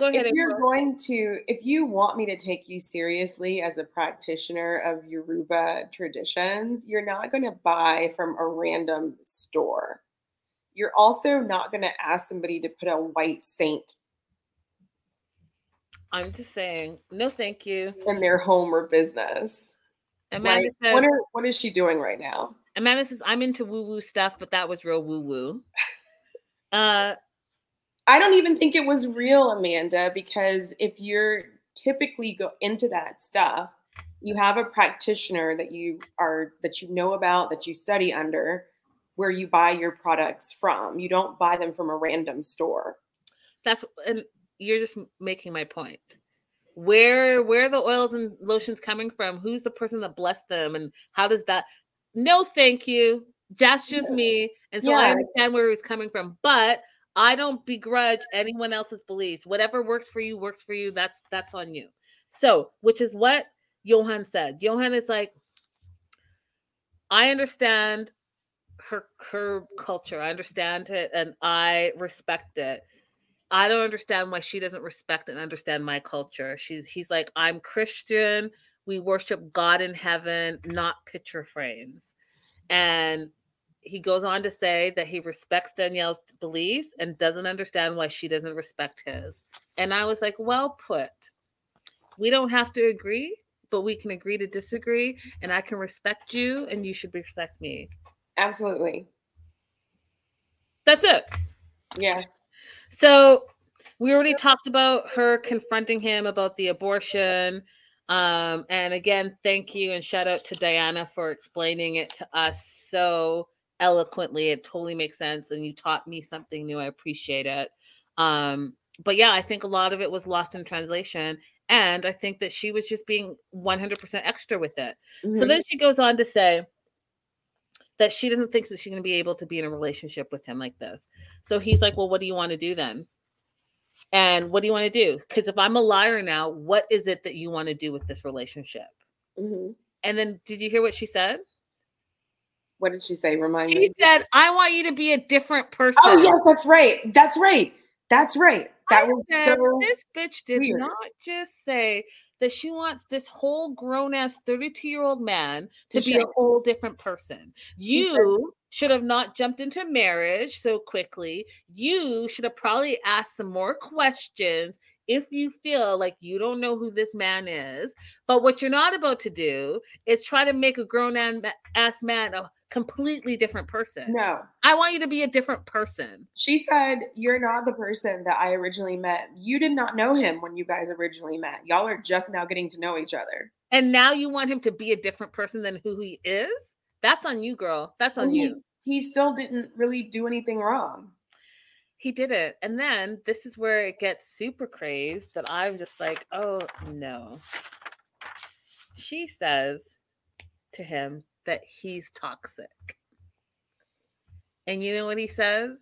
go ahead if you're going to if you want me to take you seriously as a practitioner of yoruba traditions you're not going to buy from a random store. You're also not going to ask somebody to put a white saint i'm just saying no thank you. in their home or business. Amanda Like, says what, are, what is she doing right now? Amanda says i'm into woo woo stuff but that was real woo woo [LAUGHS] uh I don't even think it was real, Amanda, because if you're typically go into that stuff, you have a practitioner that you are that you know about, that you study under, where you buy your products from. You don't buy them from a random store. that's and you're just making my point. Where where are the oils and lotions coming from? Who's the person that blessed them? And how does that no thank you. That's just me. And so i understand where it's coming from. But i don't begrudge anyone else's beliefs whatever works for you works for you that's that's on you so which is what yohan said yohan is like i understand her her culture i understand it and i respect it I don't understand why she doesn't respect and understand my culture. She's he's like, I'm Christian. We worship God in heaven, not picture frames. And he goes on to say that he respects Danielle's beliefs and doesn't understand why she doesn't respect his. And I was like, well put. We don't have to agree, but we can agree to disagree. And I can respect you and you should respect me. Absolutely. That's it. Yeah. So we already talked about her confronting him about the abortion. Um, and again, thank you and shout out to Diana for explaining it to us so eloquently. It totally makes sense. And you taught me something new. I appreciate it. Um, but yeah, I think a lot of it was lost in translation. And I think that she was just being 100% extra with it. So Mhm. then she goes on to say that she doesn't think that she's going to be able to be in a relationship with him like this. So he's like, Well, what do you want to do then? And what do you want to do? Because if I'm a liar now, what is it that you want to do with this relationship? Mhm. And then did you hear what she said? What did she say? Remind She me. She said, I want you to be a different oh, person. Oh yes, that's right. That's right. That's right. That I was said, so this bitch did weird. not just say that she wants this whole grown ass 32 year old man to To be a whole different person. You should have not jumped into marriage so quickly. You should have probably asked some more questions if you feel like you don't know who this man is, but what you're not about to do is try to make a grown ass man a completely different person. No. I want you to be a different person. She said, You're not the person that I originally met. You did not know him when you guys originally met. Y'all are just now getting to know each other. And now you want him to be a different person than who he is? That's on you, girl. That's on he, you. He still didn't really do anything wrong. He did it. And then this is where it gets super crazed that I'm just like, oh no. She says to him that he's toxic. And you know what he says?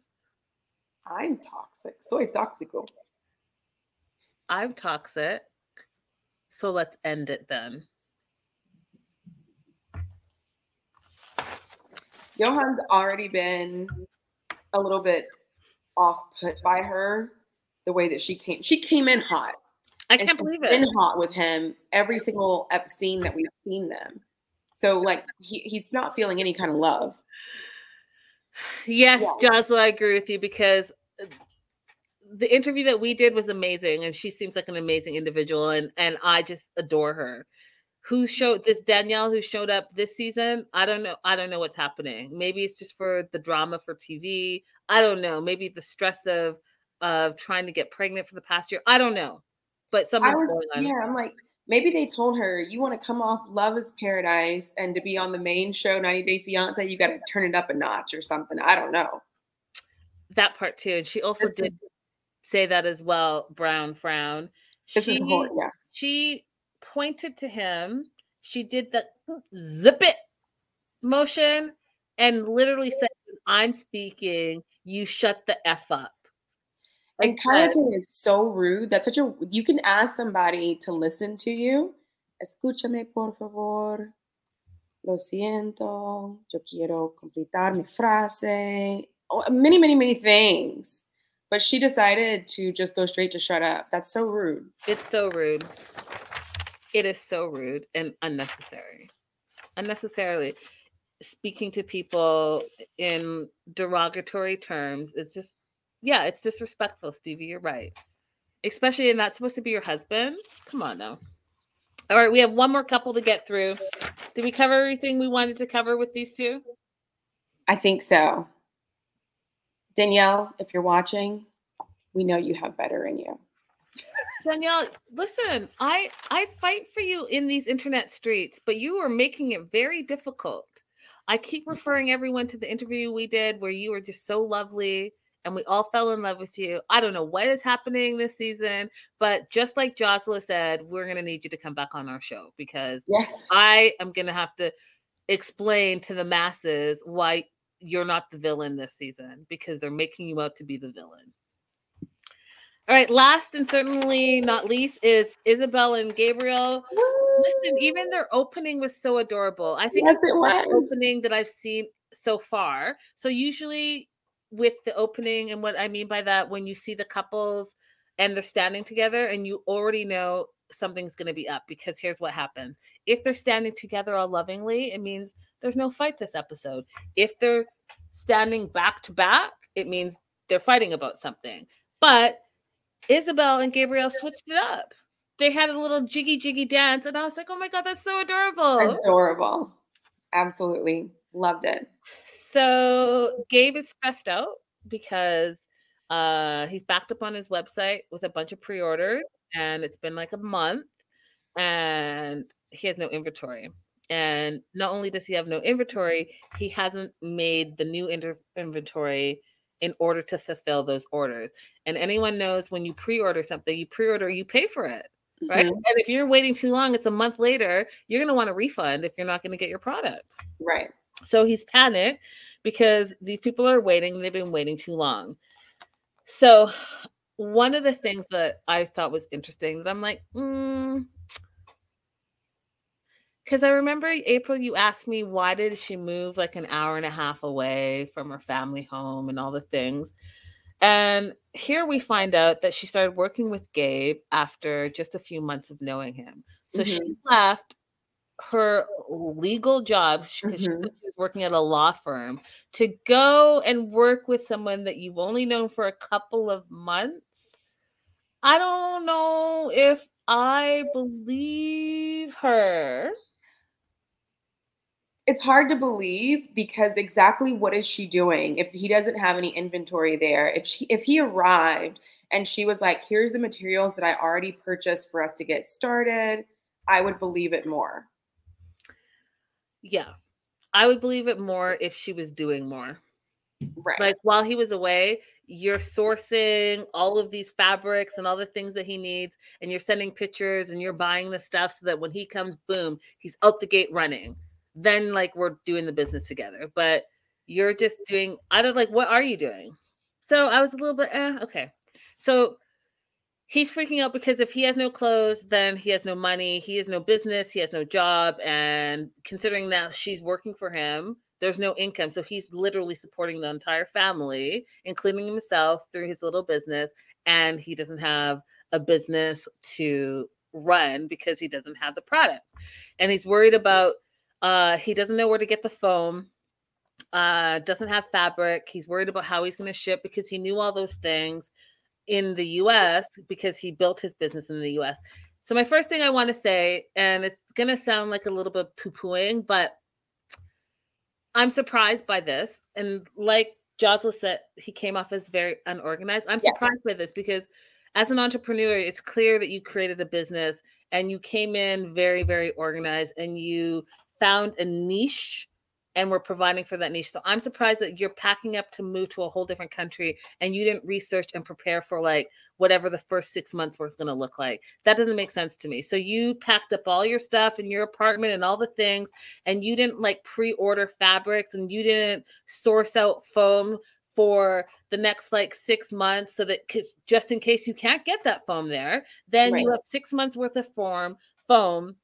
I'm toxic. Soy tóxico. I'm toxic. So let's end it then. Yohan's already been a little bit off put by her the way that she came. She came in hot. I can't believe it. Been hot with him every single scene that we've seen them. So like he, he's not feeling any kind of love. Yes, yeah. Jocelyn, I agree with you because uh, the interview that we did was amazing, and she seems like an amazing individual, and and I just adore her who showed this Danielle who showed up this season. I don't know. I don't know what's happening. Maybe it's just for the drama for TV. I don't know. Maybe the stress of of trying to get pregnant for the past year. I don't know. But something's was, going on. Yeah, I'm like, maybe they told her you want to come off Love in Paradise and to be on the main show, 90 Day Fiance, you got to turn it up a notch or something. I don't know. That part too. And she also this did was, say that as well. Brown frown. This she, is whole, yeah. She pointed to him. She did the zip it motion and literally said, I'm speaking, you shut the F up. Like and Kayatin is so rude. That's such a you can ask somebody to listen to you. Escúchame, por favor. Lo siento. Yo quiero completar mi frase. Oh, many, many, many things. But she decided to just go straight to shut up. That's so rude. It's so rude. It is so rude and unnecessary. Unnecessarily speaking to people in derogatory terms. It's just, yeah, it's disrespectful, Stevie. You're right. Especially, and that's supposed to be your husband. Come on now. All right, we have one more couple to get through. Did we cover everything we wanted to cover with these two? I think so. Danielle, if you're watching, we know you have better in you. Danielle, listen, I I fight for you in these internet streets, but you are making it very difficult. I keep referring everyone to the interview we did where you were just so lovely and we all fell in love with you. I don't know what is happening this season, but just like Jocelyn said, we're going to need you to come back on our show because yes. I am going to have to explain to the masses why you're not the villain this season because they're making you out to be the villain. All right, last and certainly not least is Isabel and Gabriel. Listen, even their opening was so adorable. I think yes, it's the best opening that I've seen so far. So usually with the opening, and what I mean by that, when you see the couples and they're standing together, and you already know something's going to be up because here's what happens: if they're standing together all lovingly, it means there's no fight this episode. If they're standing back to back, it means they're fighting about something. But Isabel and Gabriel switched it up. They had a little jiggy jiggy dance, and I was like, oh my God, that's so adorable. Adorable. Absolutely. Loved it. So Gabe is stressed out because uh he's backed up on his website with a bunch of pre-orders and it's been like a month and he has no inventory. And not only does he have no inventory, he hasn't made the new inter- inventory in order to fulfill those orders. And anyone knows when you pre-order something, you pre-order, you pay for it. Right. Mm-hmm. And if you're waiting too long, it's a month later, you're gonna want a refund if you're not gonna get your product. Right. So he's panicked because these people are waiting, they've been waiting too long. So one of the things that I thought was interesting that I'm like, mm, because I remember April, you asked me why did she move like an hour and a half away from her family home and all the things. And here we find out that she started working with Gabe after just a few months of knowing him. So mm-hmm. she left her legal job because mm-hmm. she was working at a law firm to go and work with someone that you've only known for a couple of months. I don't know if I believe her. It's hard to believe because exactly what is she doing if he doesn't have any inventory there? If she if he arrived and she was like, "Here's the materials that I already purchased for us to get started," I would believe it more. Yeah. I would believe it more if she was doing more. Right. Like while he was away, you're sourcing all of these fabrics and all the things that he needs, and you're sending pictures and you're buying the stuff so that when he comes, boom, he's out the gate running. Then, like, we're doing the business together. But you're just doing, I don't like, what are you doing? So I was a little bit, eh, okay. So he's freaking out because if he has no clothes, then he has no money, he has no business, he has no job. And considering that she's working for him, there's no income. So he's literally supporting the entire family, including himself through his little business. And he doesn't have a business to run because he doesn't have the product. And he's worried about, uh, he doesn't know where to get the foam, uh, doesn't have fabric. He's worried about how he's going to ship because he knew all those things in the US because he built his business in the US. So, my first thing I want to say, and it's going to sound like a little bit poo pooing, but I'm surprised by this. And like Josla said, he came off as very unorganized. I'm Yes. surprised by this because as an entrepreneur, it's clear that you created a business and you came in very, very organized and you found a niche and we're providing for that niche. So I'm surprised that you're packing up to move to a whole different country and you didn't research and prepare for like whatever the first six months was going to look like. That doesn't make sense to me. So you packed up all your stuff in your apartment and all the things, and you didn't like pre-order fabrics and you didn't source out foam for the next like six months so that 'cause just in case you can't get that foam there, then you have six months worth of form foam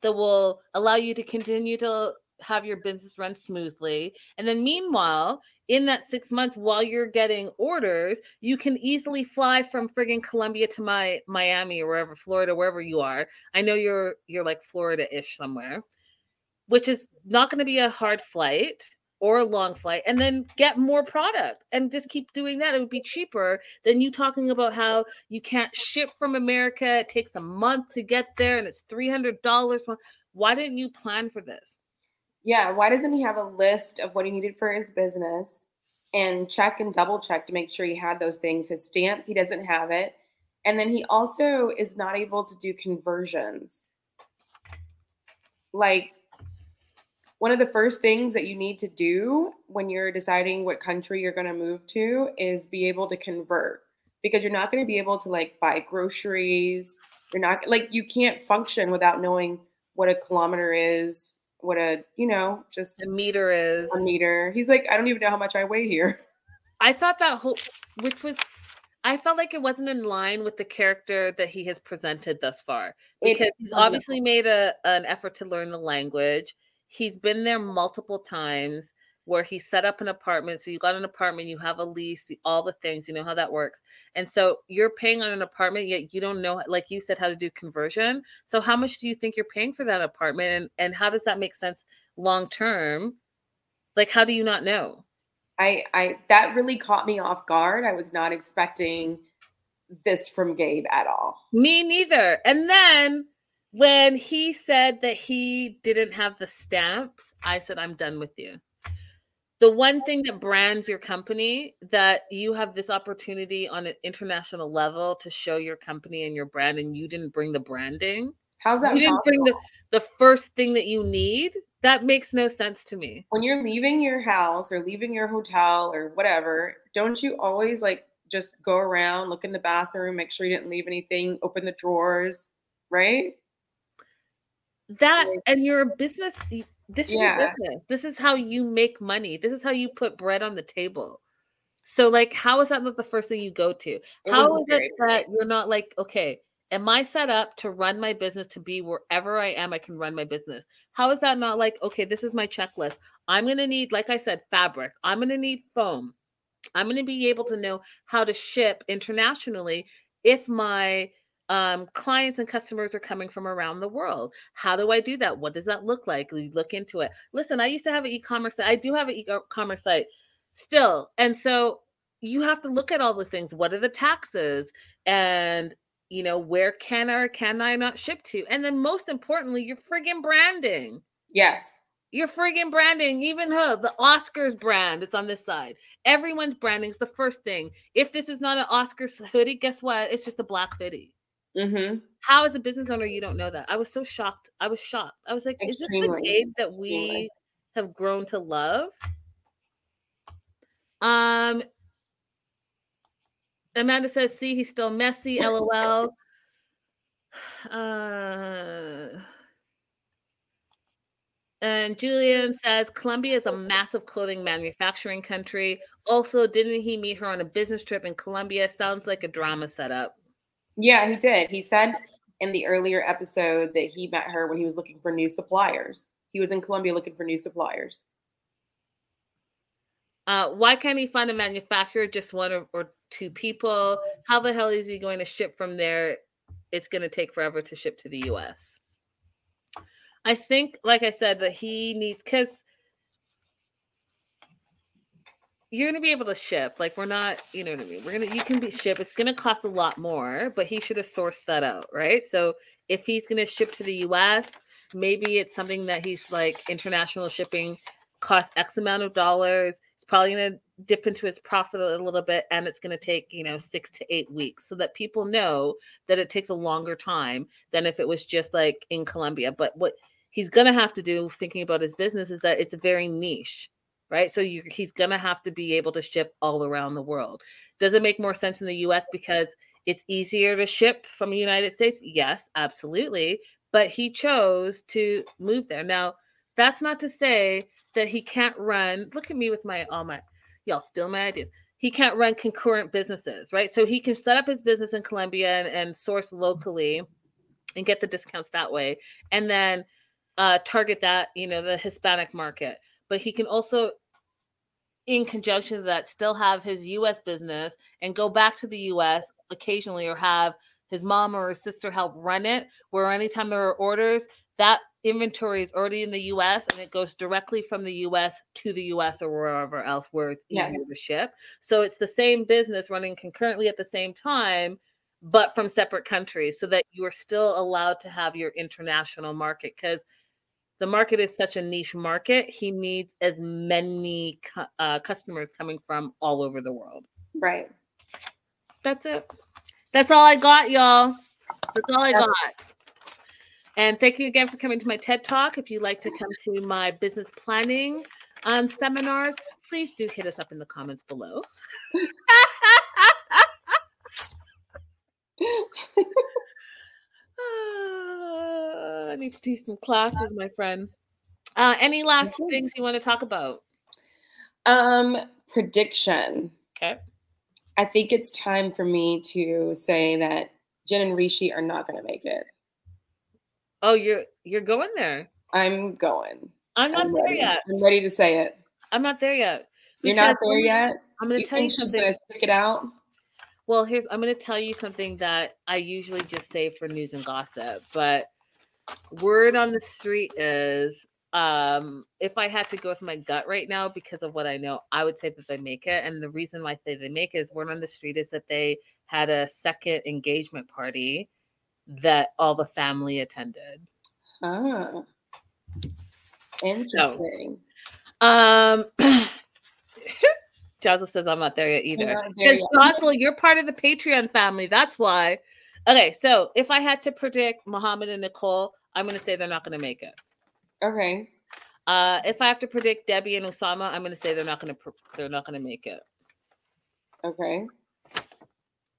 that will allow you to continue to have your business run smoothly. And then meanwhile, in that six months while you're getting orders, you can easily fly from friggin' Colombia to my Miami or wherever, Florida, wherever you are. I know you're you're like Florida-ish somewhere, which is not going to be a hard flight or a long flight, and then get more product and just keep doing that. It would be cheaper than you talking about how you can't ship from America. It takes a month to get there and it's $300. Why didn't you plan for this? Yeah, why doesn't he have a list of what he needed for his business and check and double check to make sure he had those things? His stamp, he doesn't have it. And then he also is not able to do conversions. Like one of the first things that you need to do when you're deciding what country you're going to move to is be able to convert because you're not going to be able to like buy groceries. You're not like you can't function without knowing what a kilometer is, what a, you know, just a meter is a meter. He's like, I don't even know how much I weigh here. [LAUGHS] I thought that whole, which was, I felt like it wasn't in line with the character that he has presented thus far because he's obviously made a an effort to learn the language. He's been there multiple times where he set up an apartment. So you got an apartment, you have a lease, all the things, you know how that works. And so you're paying on an apartment, yet you don't know, like you said, how to do conversion. So how much do you think you're paying for that apartment? And and how does that make sense long term? Like, how do you not know? I, I, that really caught me off guard. I was not expecting this from Gabe at all. Me neither. And then when he said that he didn't have the stamps, I said, I'm done with you. The one thing that brands your company that you have this opportunity on an international level to show your company and your brand, and you didn't bring the branding. How's that You didn't bring the, the first thing that you need. That makes no sense to me. when you're leaving your house or leaving your hotel or whatever, don't you always like just go around, look in the bathroom, make sure you didn't leave anything, open the drawers, right? That and you're a business. This is Yeah. your business. This is how you make money. This is how you put bread on the table. So, like, how is that not the first thing you go to? How was it that you're not like, okay, am I set up to run my business to be wherever I am? I can run my business. How is that not like, okay, this is my checklist. I'm going to need, like I said, fabric. I'm going to need foam. I'm going to be able to know how to ship internationally if my um, clients and customers are coming from around the world. How do I do that? What does that look like? You look into it. Listen, I used to have an e-commerce site. I do have an e-commerce site still. And so you have to look at all the things. What are the taxes? And you know, where can or can I not ship to? And then most importantly, your friggin' branding. Yes. Your friggin' branding, even her, the Oscars brand, it's on this side. Everyone's branding is the first thing. If this is not an Oscars hoodie, guess what? It's just a black hoodie. Mm-hmm. How, as a business owner, you don't know that? I was so shocked. I was shocked. I was like, Extremely. is this the Gabe that we have grown to love? Um, Amanda says, "See, he's still messy." LOL. [LAUGHS] Uh, and Julian says, "Colombia is a massive clothing manufacturing country. Also, didn't he meet her on a business trip in Colombia? Sounds like a drama setup." Yeah, he did. He said in the earlier episode that he met her when he was looking for new suppliers. He was in Colombia looking for new suppliers. Uh, why can't he find a manufacturer, just one or, or two people? How the hell is he going to ship from there? It's going to take forever to ship to the US. I think, like I said, that he needs, because you're to be able to ship. Like, we're not, you know what I mean? We're to, you can be ship. It's to cost a lot more, but he should have sourced that out, right? So if he's to ship to the US, maybe it's something that he's like international shipping costs X amount of dollars It's probably to dip into his profit a little bit and it's to take you know six to eight weeks so that people know that it takes a longer time than if it was just like in colombia but what he's to have to do thinking about his business is that it's very niche right so you, he's going to have to be able to ship all around the world does it make more sense in the us because it's easier to ship from the united states yes absolutely but he chose to move there now that's not to say that he can't run. Look at me with my all my y'all steal my ideas. He can't run concurrent businesses, right? So he can set up his business in Colombia and, and source locally and get the discounts that way, and then uh, target that you know the Hispanic market. But he can also, in conjunction with that, still have his U.S. business and go back to the U.S. occasionally, or have his mom or his sister help run it. Where anytime there are orders, that inventory is already in the US and it goes directly from the US to the US or wherever else where it's easier Yes. to ship. So it's the same business running concurrently at the same time, but from separate countries so that you are still allowed to have your international market because the market is such a niche market. He needs as many uh, customers coming from all over the world. Right. That's it. That's all I got, y'all. That's all I That's- got. And thank you again for coming to my TED Talk. If you'd like to come to my business planning um, seminars, please do hit us up in the comments below. [LAUGHS] [LAUGHS] [LAUGHS] [SIGHS] Ah, I need to teach some classes, my friend. Uh, any last things you want to talk about? Um, prediction. Okay. I think it's time for me to say that Jen and Rishi are not going to make it. Oh, you're you're going there. I'm going. I'm not I'm there ready. yet. I'm ready to say it. I'm not there yet. You're not there I'm- yet. I'm going to tell you think she's something. going to stick it out? Well, here's I'm going to tell you something that I usually just say for news and gossip, but word on the street is um if I had to go with my gut right now because of what I know, I would say that they make it and the reason why say they make it is word on the street is that they had a second engagement party that all the family attended. Ah. Interesting. Um [LAUGHS] Jazzle says I'm not there yet either. Because. Jocelyn, you're part of the Patreon family. That's why. Okay, so if I had to predict Muhammad and Nicole, I'm gonna say they're not gonna make it. Okay. Uh, if I have to predict Debbie and Osama, I'm gonna say they're not gonna pr- they're not gonna make it. Okay.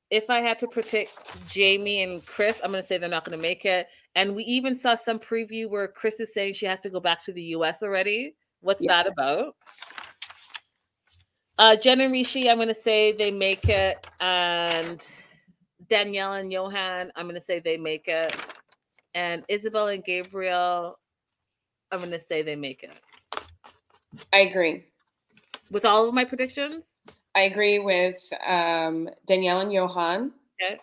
If I had to predict Jamie and Chris, I'm gonna say they're not gonna make it. And we even saw some preview where Chris is saying she has to go back to the US already. What's Yeah. that about? Uh, Jen and Rishi, I'm gonna say they make it, and Danielle and Yohan, I'm gonna say they make it, and Isabel and Gabriel, I'm gonna say they make it. I agree. With all of my predictions, I agree with um, Danielle and Yohan. okay.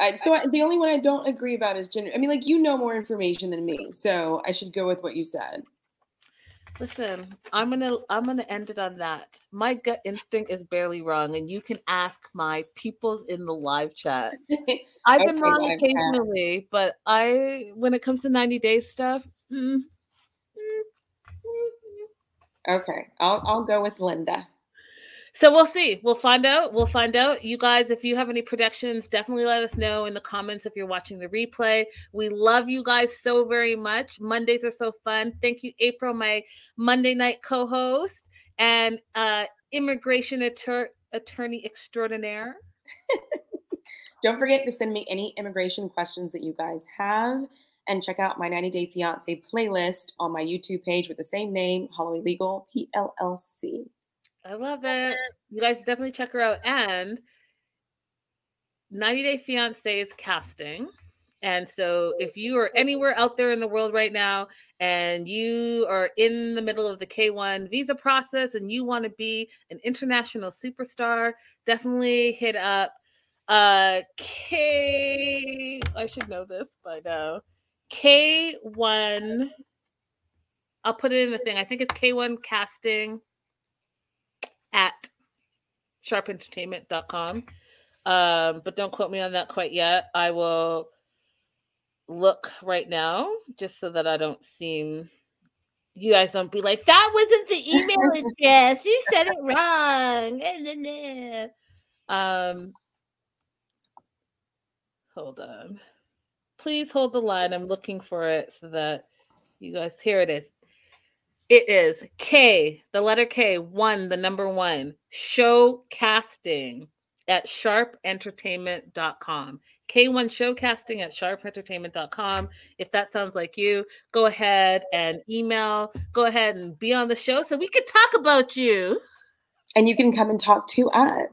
I, so I, the only one I don't agree about is Jen. I mean, like you know more information than me, so I should go with what you said. Listen, I'm gonna I'm gonna end it on that. My gut instinct is barely wrong, and you can ask my peoples in the live chat. [LAUGHS] I've been Okay, wrong live chat. occasionally, but I when it comes to 90 days stuff, mm, mm, mm, mm. Okay, I'll I'll go with Linda. So we'll see. We'll find out. We'll find out. You guys, if you have any predictions, definitely let us know in the comments if you're watching the replay. We love you guys so very much. Mondays are so fun. Thank you, April, my Monday night co-host and uh immigration attor- attorney extraordinaire. [LAUGHS] Don't forget to send me any immigration questions that you guys have. And check out my 90 Day Fiance playlist on my YouTube page with the same name, Holloway Legal PLLC. I love it. You guys definitely check her out. And 90 Day Fiance is casting. And so if you are anywhere out there in the world right now and you are in the middle of the K1 visa process and you want to be an international superstar, definitely hit up uh K I should know this by now. K1 I'll put it in the thing. I think it's K1 casting at sharpentertainment.com. Um, but don't quote me on that quite yet. I will look right now just so that I don't seem you guys don't be like, that wasn't the email [LAUGHS] address. You said it wrong. [LAUGHS] um hold on. Please hold the line. I'm looking for it so that you guys here it is. It is K, the letter K, one, the number one, show casting at sharpentertainment.com. K1 showcasting at sharpentertainment.com. If that sounds like you, go ahead and email, go ahead and be on the show so we can talk about you. And you can come and talk to us.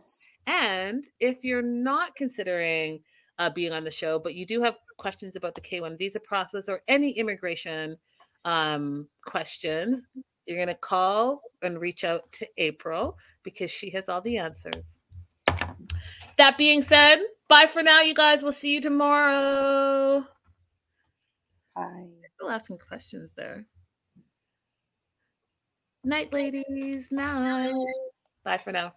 And if you're not considering uh, being on the show, but you do have questions about the K1 visa process or any immigration um, questions, you're going to call and reach out to April because she has all the answers. That being said, bye for now, you guys. We'll see you tomorrow. Bye. Still asking questions there. Night, ladies. Night. Bye for now.